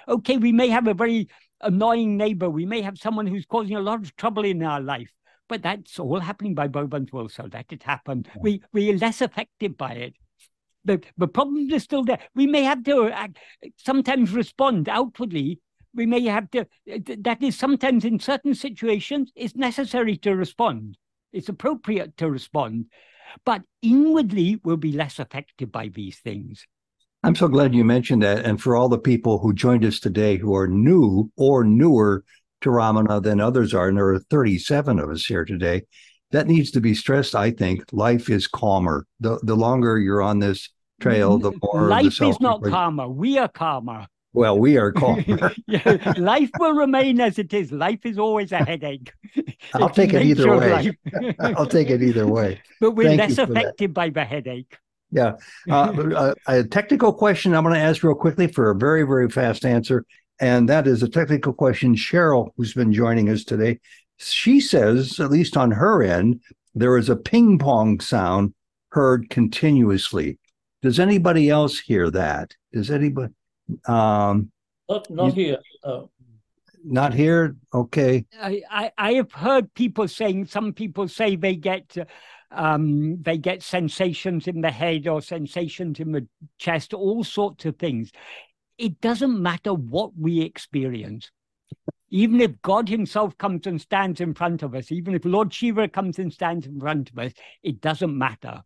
Okay, we may have a very annoying neighbor. We may have someone who's causing a lot of trouble in our life. But that's all happening by Bhagavan's will, so that it happened. We we are less affected by it. The the problems are still there. We may have to act, sometimes respond outwardly. We may have to. Uh, that is sometimes in certain situations it's necessary to respond. It's appropriate to respond, but inwardly we'll be less affected by these things. I'm so glad you mentioned that. And for all the people who joined us today who are new or newer to Ramana than others are, and there are 37 of us here today. That needs to be stressed. I think life is calmer. The the longer you're on this trail, the more life is not calmer. We are calmer. Well, we are calmer. yeah, life will remain as it is. Life is always a headache. I'll take it either way. I'll take it either way. But we're Thank less affected by the headache. Yeah. Uh, a, a, technical question I'm going to ask real quickly for a very, very fast answer. And that is a technical question. Cheryl, who's been joining us today, she says, at least on her end, there is a ping pong sound heard continuously. Does anybody else hear that? Does anybody? Um, not not you, here. Oh. Not here. Okay. I, I, I have heard people saying. Some people say they get. Um, they get sensations in the head or sensations in the chest, all sorts of things it doesn't matter what we experience. Even if God Himself comes and stands in front of us, even if Lord Shiva comes and stands in front of us, it doesn't matter.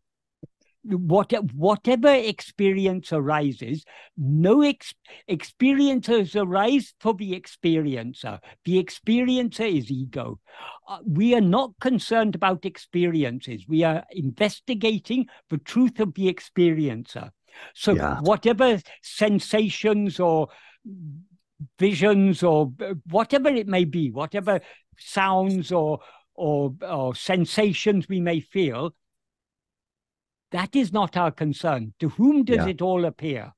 What, whatever experience arises, no ex- experiences arise for the experiencer. The experiencer is ego. Uh, we are not concerned about experiences. We are investigating the truth of the experiencer. So yeah. whatever sensations or visions or whatever it may be, whatever sounds or or, or sensations we may feel, that is not our concern. To whom does yeah. it all appear?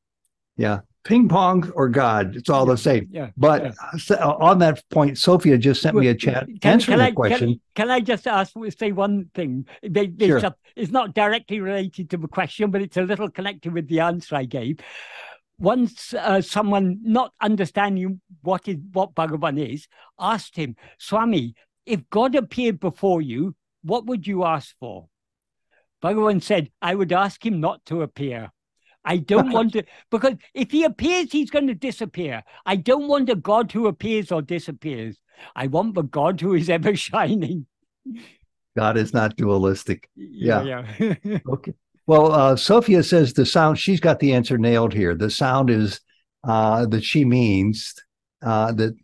Yeah ping pong or God, it's all the same. Yeah. But yeah. Uh, on that point, Sophia just sent me a chat can, answering can I, question. Can, can, I just ask, say one thing? They, they sure. Just, it's not directly related to the question, but it's a little connected with the answer I gave. Once uh, someone not understanding what is what Bhagavan is asked him, Swami, if God appeared before you, what would you ask for? Bhagavan said, I would ask him not to appear. I don't want to, because if he appears, he's going to disappear. I don't want a God who appears or disappears. I want the God who is ever shining. God is not dualistic. Yeah. yeah. okay. Well, uh, Sophia says the sound, she's got the answer nailed here. The sound is uh, that she means uh, that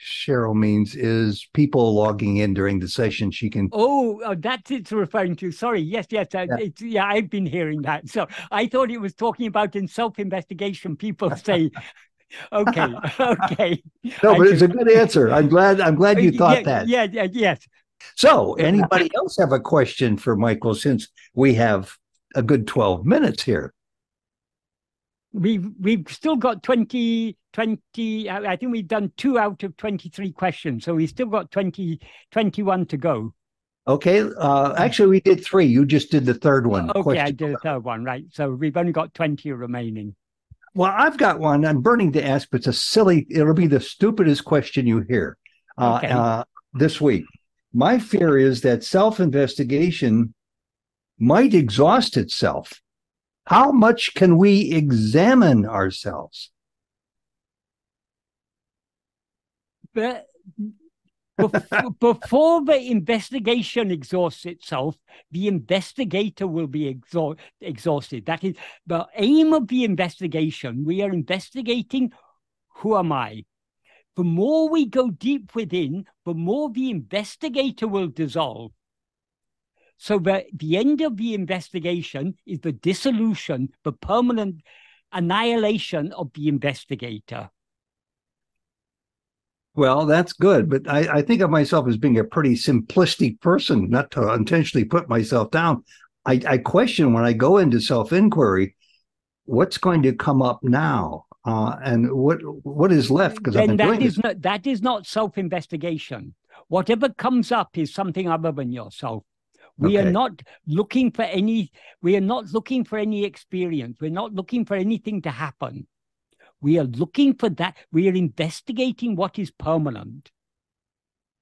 Cheryl means is people logging in during the session. She can. Oh, oh that's it's referring to. Sorry. Yes, yes. Uh, yeah. yeah, I've been hearing that. So I thought it was talking about in self-investigation. People say. okay, okay. No, but it's a good answer. I'm glad. I'm glad you thought yeah, that. Yeah, yeah, yes. So, anybody else have a question for Michael? Since we have a good twelve minutes here. we've we've still got 20 20 i think we've done two out of 23 questions so we've still got 20 21 to go Okay. Uh, actually, we did three. You just did the third one. okay i did a third one right so we've only got 20 remaining Well, I've got one. I'm burning to ask, but it's a silly. It'll be the stupidest question you hear uh, Okay. uh, this week. My fear is that self-investigation might exhaust itself. How much can we examine ourselves? But bef- before the investigation exhausts itself, the investigator will be exha- exhausted. That is the aim of the investigation. We are investigating who am I? The more we go deep within, the more the investigator will dissolve. So the, the end of the investigation is the dissolution, the permanent annihilation of the investigator. Well, that's good, but I, I think of myself as being a pretty simplistic person, not to intentionally put myself down. I, I question when I go into self inquiry, what's going to come up now, uh, and what what is left because I've been that doing is this. not that is not self-investigation. Whatever comes up is something other than yourself. We are not looking for any. We are not looking for any experience. We're not looking for anything to happen. We are looking for that. We are investigating what is permanent.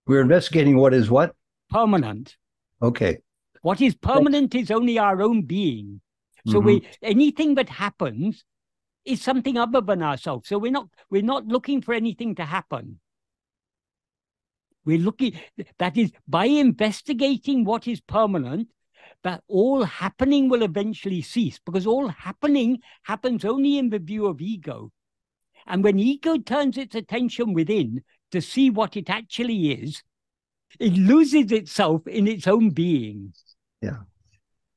We're investigating what is what. Permanent. Okay, What is permanent is only our own being. So we mm-hmm. anything that happens is something other than ourselves. So we're not we're not looking for anything to happen. We're looking that is by investigating what is permanent, that all happening will eventually cease because all happening happens only in the view of ego. And when ego turns its attention within to see what it actually is, it loses itself in its own being. Yeah.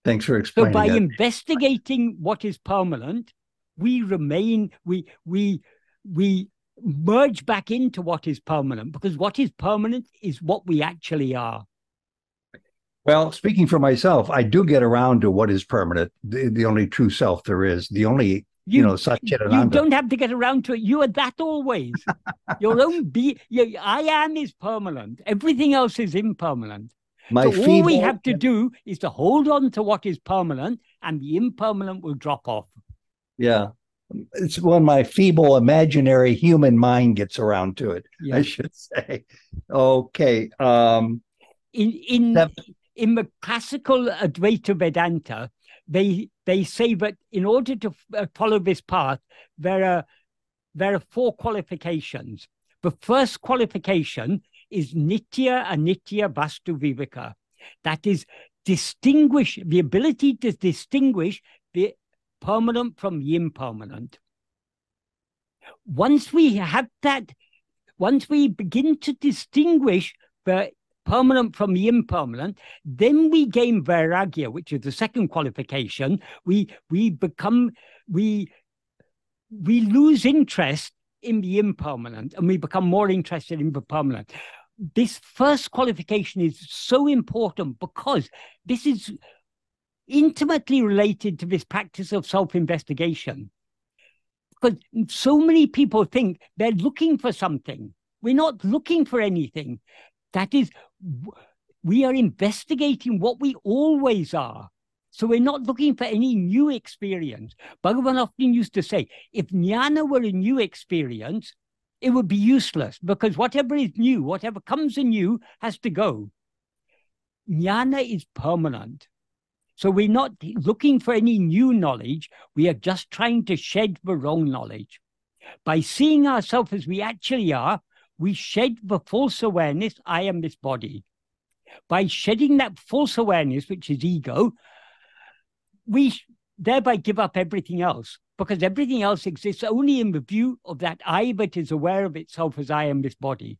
Thanks for explaining. So by that. investigating what is permanent, we remain, we we we merge back into what is permanent because what is permanent is what we actually are. Well, speaking for myself, I do get around to what is permanent, the, the only true self there is, the only, you, know, such you don't have to get around to it. You are that always. Your own be you, I am is permanent. Everything else is impermanent. My so all we have to do is to hold on to what is permanent and the impermanent will drop off. Yeah. It's when my feeble imaginary human mind gets around to it, I should say. Okay. Um, in in That- in the classical Advaita Vedanta, they they say that in order to uh, follow this path, there are there are four qualifications. The first qualification is nitya anitya vastu viveka. That is distinguish the ability to distinguish the permanent from the impermanent. Once we have that, once we begin to distinguish the permanent from the impermanent, then we gain vairagya, which is the second qualification. We we become we we lose interest in the impermanent and we become more interested in the permanent. This first qualification is so important because this is intimately related to this practice of self-investigation. Because so many people think they're looking for something. We're not looking for anything. That is, we are investigating what we always are. So we're not looking for any new experience. Bhagavan often used to say, if jnana were a new experience, it would be useless because whatever is new, whatever comes anew has to go. Jnana is permanent. So we're not looking for any new knowledge. We are just trying to shed the wrong knowledge. By seeing ourselves as we actually are, we shed the false awareness, I am this body. By shedding that false awareness, which is ego, we thereby give up everything else because everything else exists only in the view of that I that is aware of itself as I am this body.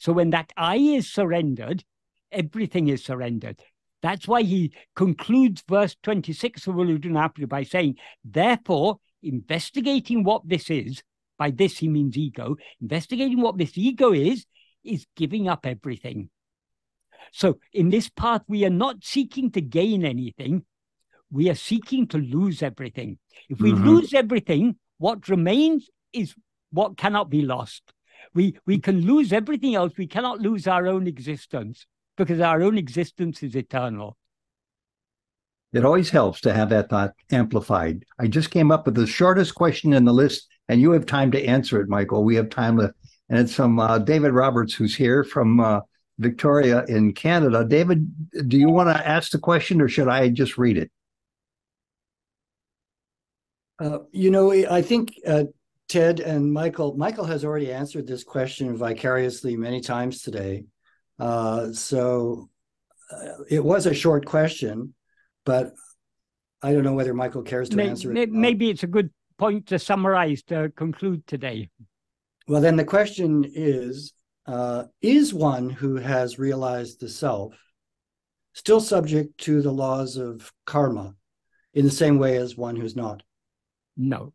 So when that I is surrendered, everything is surrendered. That's why he concludes verse 26 of Ulladu Narpadu by saying, therefore, investigating what this is, by this he means ego, investigating what this ego is, is giving up everything. So in this path, we are not seeking to gain anything. We are seeking to lose everything. If we Mhm. lose everything, What remains is what cannot be lost. We we can lose everything else. We cannot lose our own existence because our own existence is eternal. It always helps to have that thought amplified. I just came up with the shortest question in the list, and you have time to answer it, Michael. We have time to, and it's from uh, David Roberts, who's here from uh, Victoria in Canada. David, do you want to ask the question, or should I just read it? Uh, you know, I think uh, Ted and Michael, Michael has already answered this question vicariously many times today. Uh, so uh, it was a short question, but I don't know whether Michael cares to May- answer may- it. Maybe it's a good point to summarize to conclude today. Well, then the question is uh, Is one who has realized the self still subject to the laws of karma in the same way as one who's not? No.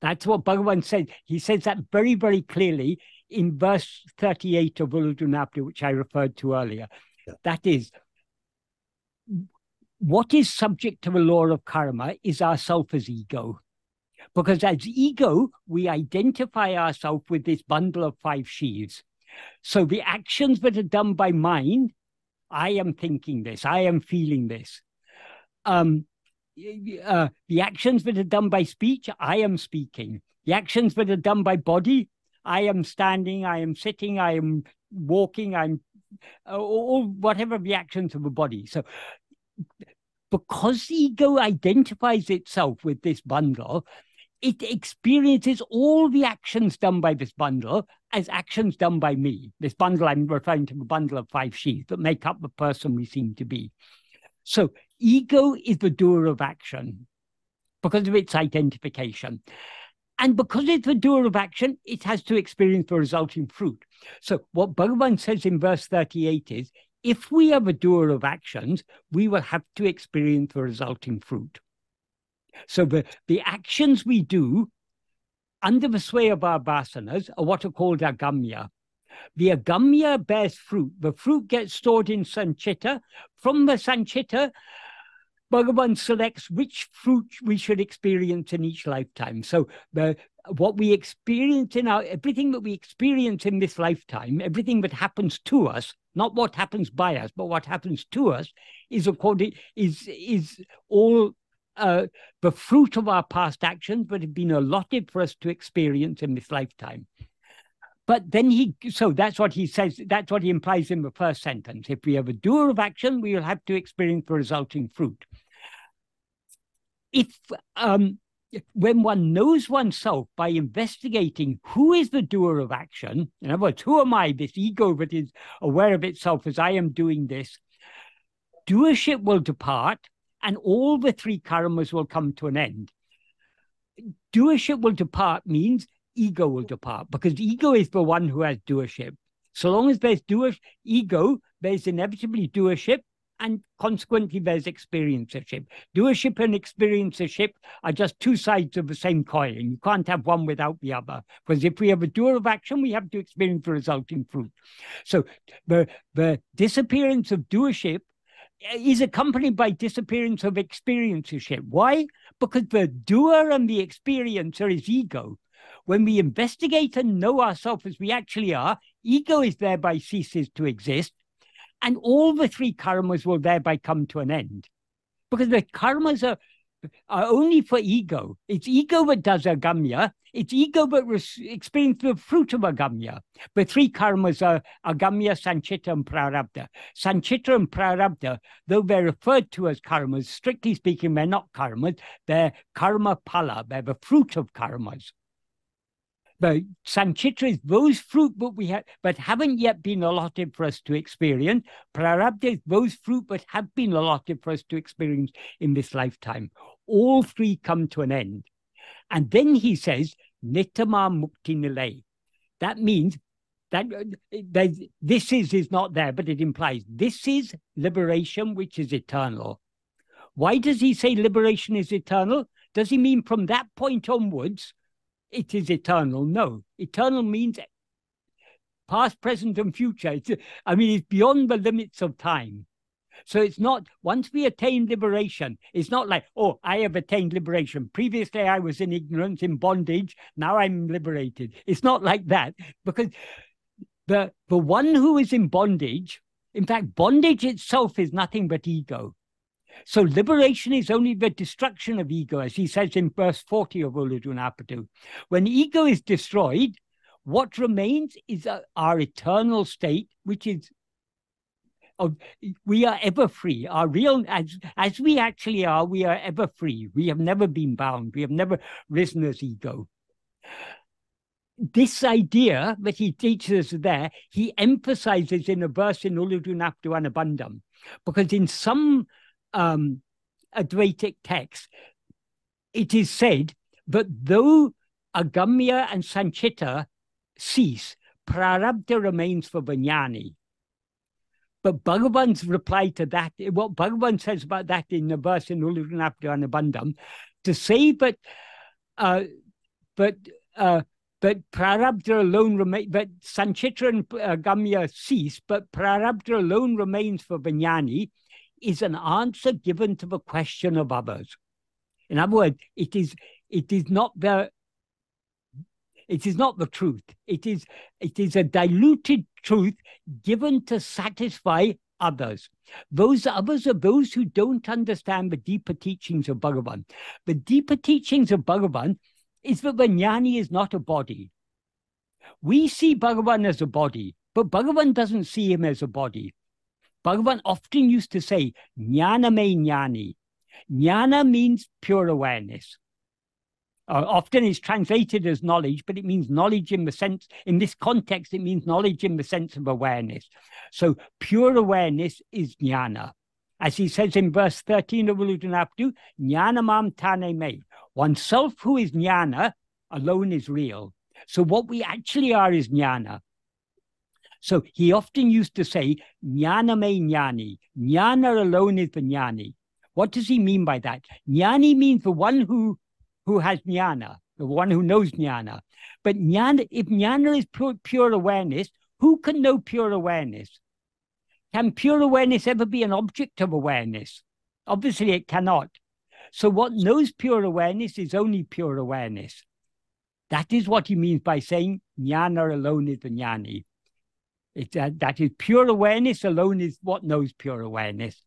That's what Bhagavan said. He says that very, very clearly in verse 38 of Ulladu Narpadu, which I referred to earlier. Yeah. That is, what is subject to the law of karma is our self as ego. Because as ego, we identify ourselves with this bundle of five sheaves. So the actions that are done by mind, I am thinking this, I am feeling this. Um, uh, the actions that are done by speech, I am speaking. The actions that are done by body, I am standing, I am sitting, I am walking, I'm uh, all whatever the actions of the body. So, because ego identifies itself with this bundle, it experiences all the actions done by this bundle as actions done by me. This bundle, I'm referring to the bundle of five sheaths that make up the person we seem to be. So, ego is the doer of action because of its identification. And because it's the doer of action, it has to experience the resulting fruit. So, what Bhagavan says in verse 38 is if we are the doer of actions, we will have to experience the resulting fruit. So, the, the actions we do under the sway of our vasanas are what are called agamya. The agamya bears fruit. The fruit gets stored in sanchita. From the sanchita, Bhagavan selects which fruit we should experience in each lifetime. So the what we experience in our everything that we experience in this lifetime, everything that happens to us, not what happens by us, but what happens to us, is according is is all uh, the fruit of our past actions that have been allotted for us to experience in this lifetime. But then he, so that's what he says, that's what he implies in the first sentence. If we have a doer of action, we will have to experience the resulting fruit. If, um, when one knows oneself by investigating who is the doer of action, in other words, who am I, this ego that is aware of itself as I am doing this, doership will depart and all the three karmas will come to an end. Doership will depart means ego will depart because ego is the one who has doership. So long as there's doer ego, there's inevitably doership, and consequently there's experiencership. Doership and experiencership are just two sides of the same coin. You can't have one without the other. Because if we have a doer of action, we have to experience the resulting fruit. So the the disappearance of doership is accompanied by disappearance of experiencership. Why? Because the doer and the experiencer is ego. When we investigate and know ourselves as we actually are, ego is thereby ceases to exist, and all the three karmas will thereby come to an end. Because the karmas are, are only for ego. It's ego that does agamya. It's ego that res- experiences the fruit of agamya. The three karmas are agamya, sanchita, and prarabdha. Sanchita and prarabdha, though they're referred to as karmas, strictly speaking, they're not karmas. They're karma phala. They're the fruit of karmas. The sanchita is those fruit that we have, but haven't yet been allotted for us to experience. Prarabdha is those fruit that have been allotted for us to experience in this lifetime. All three come to an end. And then he says, Nitama Mukti Nilay. That means that uh, this is is not there, but it implies this is liberation, which is eternal. Why does he say liberation is eternal? Does he mean from that point onwards, it is eternal? No. Eternal means past, present, and future. It's, I mean, it's beyond the limits of time. So it's not once we attain liberation, it's not like, oh, I have attained liberation. Previously, I was in ignorance, in bondage. Now I'm liberated. It's not like that because the the one who is in bondage, in fact, bondage itself is nothing but ego. So liberation is only the destruction of ego, as he says in verse 40 of Ulladu When ego is destroyed, what remains is uh, our eternal state, which is of we are ever free. Our real as as we actually are, we are ever free. We have never been bound. We have never risen as ego. This idea that he teaches us there, he emphasizes in a verse in Ulladu Narpadu Anubandham, because in some um, Advaitic texts, it is said that though Agamya and Sanchita cease, Prarabdha remains for Vijnani. But Bhagavan's reply to that, what Bhagavan says about that in the verse in Ulladu Narpadu Anubandham, to say but uh, but uh, but Prarabdha alone remains, but Sanchita and uh, Gamya cease, but Prarabdha alone remains for Vijnani, is an answer given to the question of others. In other words, it is it is not the it is not the truth. It is, it is a diluted truth given to satisfy others. Those others are those who don't understand the deeper teachings of Bhagavan. The deeper teachings of Bhagavan is that the jnani is not a body. We see Bhagavan as a body, but Bhagavan doesn't see him as a body. Bhagavan often used to say, jnana me jnani. Jnana means pure awareness uh, often is translated as knowledge, but it means knowledge in the sense, in this context, it means knowledge in the sense of awareness. So pure awareness is jnana. As he says in verse 13 of Ulladu Narpadu, jnana mam tane me. Oneself who is jnana alone is real. So what we actually are is jnana. So he often used to say, jnana me jnani. Jnana alone is the jnani. What does he mean by that? Jnani means the one who who has jnana, the one who knows jnana. But jnana, if jnana is pure, pure awareness, who can know pure awareness? Can pure awareness ever be an object of awareness? Obviously, it cannot. So, what knows pure awareness is only pure awareness. That is what he means by saying jnana alone is the jnani. It, uh, that is pure awareness alone is what knows pure awareness.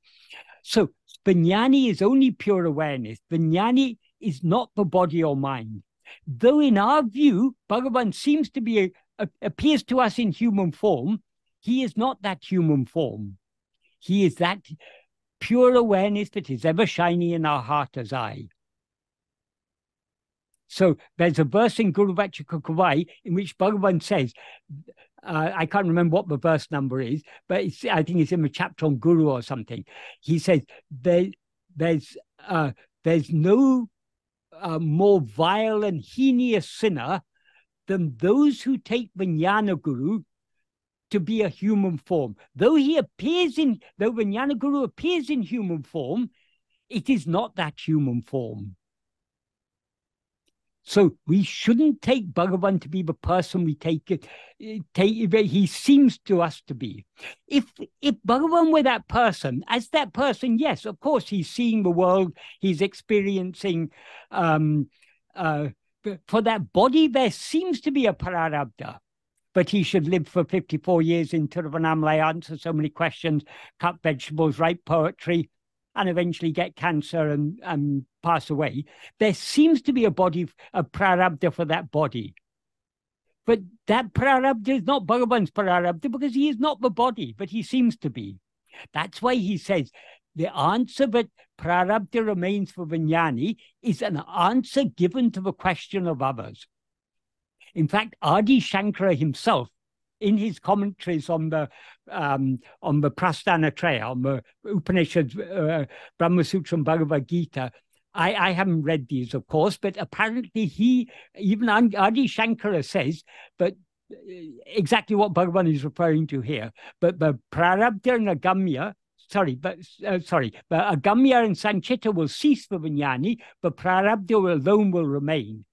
So, Vijnani is only pure awareness. Vijnani is not the body or mind. Though in our view, Bhagavan seems to be, a, a, appears to us in human form, he is not that human form. He is that pure awareness that is ever shining in our heart as I. So there's a verse in Guru Vachaka Kovai in which Bhagavan says, uh, I can't remember what the verse number is, but I think it's in the chapter on Guru or something. He says, there, there's, uh, there's no a more vile and heinous sinner than those who take Vijnana Guru to be a human form. Though he appears in, though Vijnana Guru appears in human form, it is not that human form. So we shouldn't take Bhagavan to be the person we take it, take he seems to us to be. If if Bhagavan were that person, as that person, yes, of course he's seeing the world, he's experiencing. Um, uh, for that body, there seems to be a prarabdha, but he should live for 54 years in Tiruvannamalai, answer so many questions, cut vegetables, write poetry, and eventually get cancer and, and pass away, there seems to be a body, a prarabdha for that body. But that prarabdha is not Bhagavan's prarabdha because he is not the body, but he seems to be. That's why he says the answer that prarabdha remains for Vijnani is an answer given to the question of others. In fact, Adi Shankara himself in his commentaries on the um, on the Prasthanatraya, on the Upanishads, uh, Brahma Sutra and Bhagavad Gita, I, I haven't read these, of course, but apparently he, even Adi Shankara says, but uh, exactly what Bhagavan is referring to here, but the Prarabdha and Agamya, sorry, but uh, sorry, but Agamya and Sanchita will cease for Vijnani, but Prarabdha alone will remain.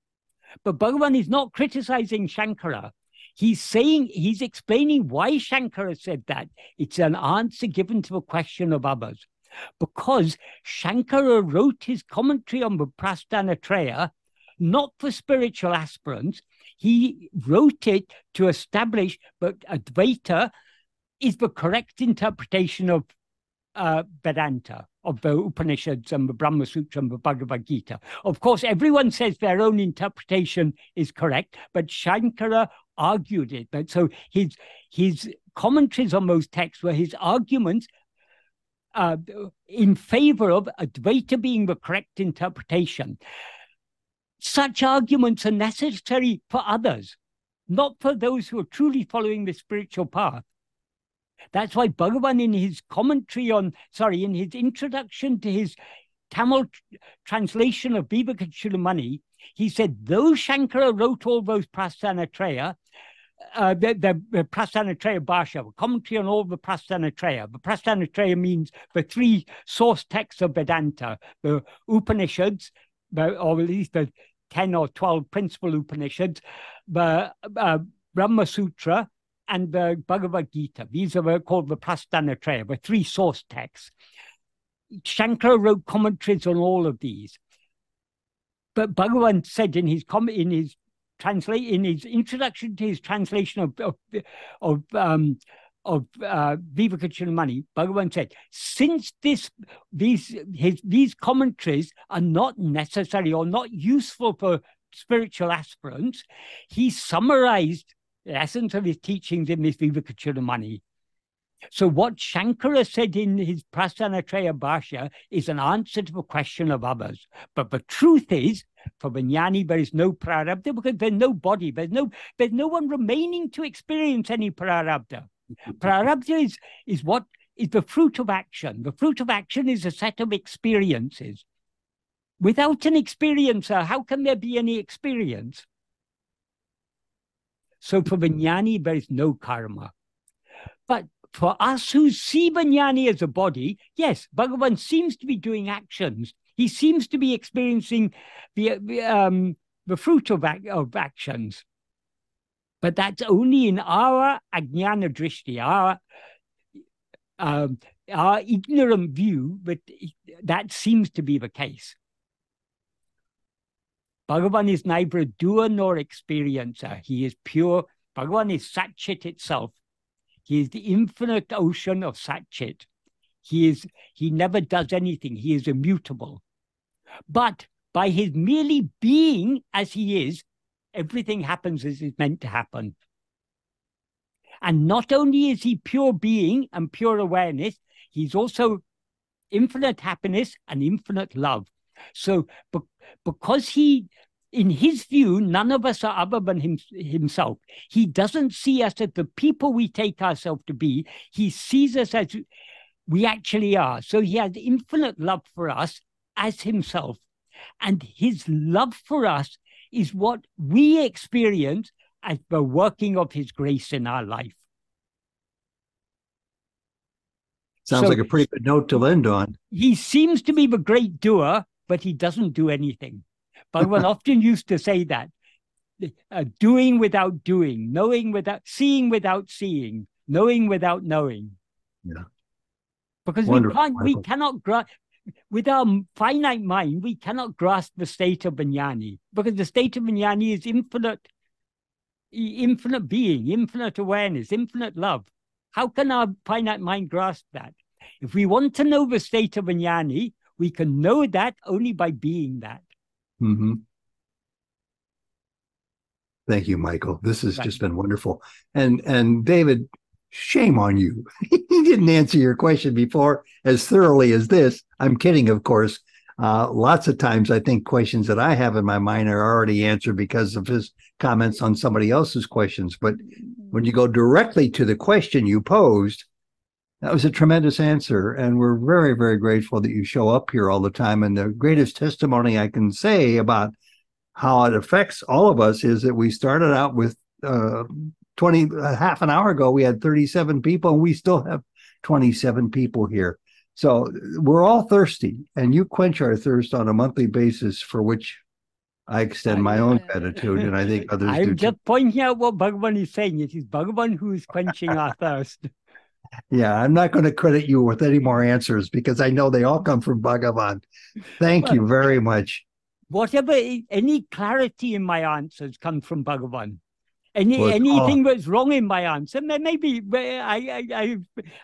But Bhagavan is not criticizing Shankara He's saying, he's explaining why Shankara said that. It's an answer given to a question of others. Because Shankara wrote his commentary on the Prasthanatraya not for spiritual aspirants. He wrote it to establish that Advaita is the correct interpretation of uh, Vedanta, of the Upanishads and the Brahma Sutra and the Bhagavad Gita. Of course, everyone says their own interpretation is correct, but Shankara argued it. But so his his commentaries on those texts were his arguments uh, in favor of Advaita being the correct interpretation. Such arguments are necessary for others, not for those who are truly following the spiritual path. That's why Bhagavan, in his commentary on, sorry, in his introduction to his Tamil translation of Vivekachudamani, he said, though Shankara wrote all those Prasthanatraya, uh, the, the, the Bhashya, commentary on all the Prasthanatraya. The Prasthanatraya means the three source texts of Vedanta, the Upanishads, the, or at least the 10 or 12 principal Upanishads, the uh, Brahma Sutra, and the Bhagavad Gita. These are called the Prasthanatraya, the three source texts. Shankara wrote commentaries on all of these. But Bhagavan said in his in his translate in his introduction to his translation of of, of um, of uh, Vivekachudamani, Bhagavan said, since this these his these commentaries are not necessary or not useful for spiritual aspirants, he summarized essence of his teachings in this Vivekachudamani. So what Shankara said in his Prasthanatraya Bhashya is an answer to the question of others. But the truth is, for Vijnani, there is no prarabdha because there's no body, there's no, there's no one remaining to experience any prarabdha. Prarabdha is, is what is the fruit of action. The fruit of action is a set of experiences. Without an experiencer, how can there be any experience? So for Vijnani, there is no karma. But for us who see Vijnani as a body, yes, Bhagavan seems to be doing actions. He seems to be experiencing the, um, the fruit of, of actions. But that's only in our ajnana drishti, our um, our ignorant view, but that seems to be the case. Bhagavan is neither a doer nor experiencer. He is pure. Bhagavan is Satchit itself. He is the infinite ocean of Satchit. He is he never does anything. He is immutable. But by his merely being as he is, everything happens as it's meant to happen. And not only is he pure being and pure awareness, he's also infinite happiness and infinite love. So, be- because he, in his view, none of us are other than him, himself. He doesn't see us as the people we take ourselves to be. He sees us as we actually are. So he has infinite love for us as himself. And his love for us is what we experience as the working of His grace in our life. Sounds so like a pretty good note to end on. He seems to be the great doer, but he doesn't do anything. Bhagavan often used to say that uh, doing without doing, knowing without seeing without seeing, knowing without knowing. Yeah. Because Wonderful. we can't, we cannot grasp with our finite mind, we cannot grasp the state of Vijnani because the state of Vijnani is infinite, infinite being, infinite awareness, infinite love. How can our finite mind grasp that? If we want to know the state of Vijnani, we can know that only by being that. Mm-hmm. Thank you, Michael. This has just been wonderful. And and David, shame on you. he didn't answer your question before as thoroughly as this. I'm kidding, of course. Uh, lots of times, I think questions that I have in my mind are already answered because of his comments on somebody else's questions. But when you go directly to the question you posed, that was a tremendous answer. And we're very, very grateful that you show up here all the time. And the greatest testimony I can say about how it affects all of us is that we started out with uh, 20 half an hour ago we had 37 people and we still have 27 people here so we're all thirsty and you quench our thirst on a monthly basis for which I extend my own gratitude, and I think others do I'm too. just pointing out what Bhagavan is saying. It is Bhagavan who is quenching our thirst. Yeah, I'm not going to credit you with any more answers because I know they all come from Bhagavan. Thank you very much. Whatever, any clarity in my answers comes from Bhagavan. Any Well, anything oh. that's wrong in my answer, may- maybe I, I I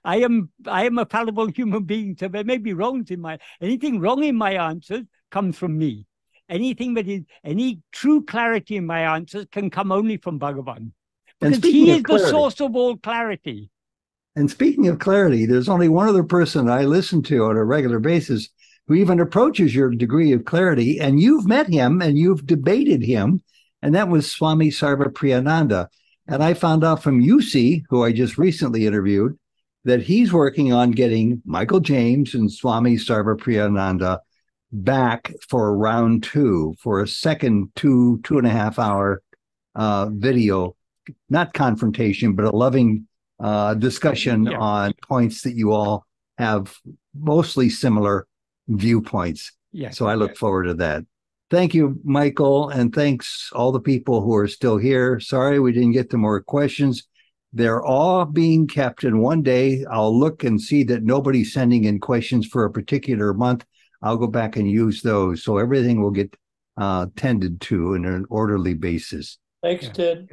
I am I am a fallible human being, so there may be wrongs in my anything wrong in my answers comes from me. Anything that is any true clarity in my answers can come only from Bhagavan. Because he is the source of all clarity. And speaking of clarity, there's only one other person I listen to on a regular basis who even approaches your degree of clarity. And you've met him and you've debated him. And that was Swami Sarvapriyananda. And I found out from UC, who I just recently interviewed, that he's working on getting Michael James and Swami Sarvapriyananda back for round two for a second two, two and a half hour uh, video, not confrontation, but a loving uh, discussion Yeah. on points that you all have mostly similar viewpoints. Yeah. So I look forward to that. Thank you, Michael, and thanks all the people who are still here. Sorry we didn't get to more questions. They're all being kept, and one day I'll look and see that nobody's sending in questions for a particular month. I'll go back and use those, so everything will get uh, tended to in an orderly basis. Thanks, Ted.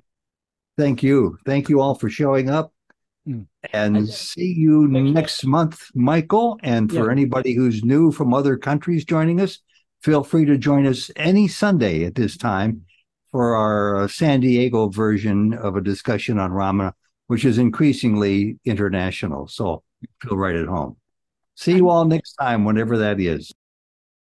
Thank you. Thank you all for showing up. And see you next month, Michael. And for Yeah. anybody who's new from other countries joining us, feel free to join us any Sunday at this time for our uh, San Diego version of a discussion on Ramana, which is increasingly international. So feel right at home. See you all next time, whenever that is.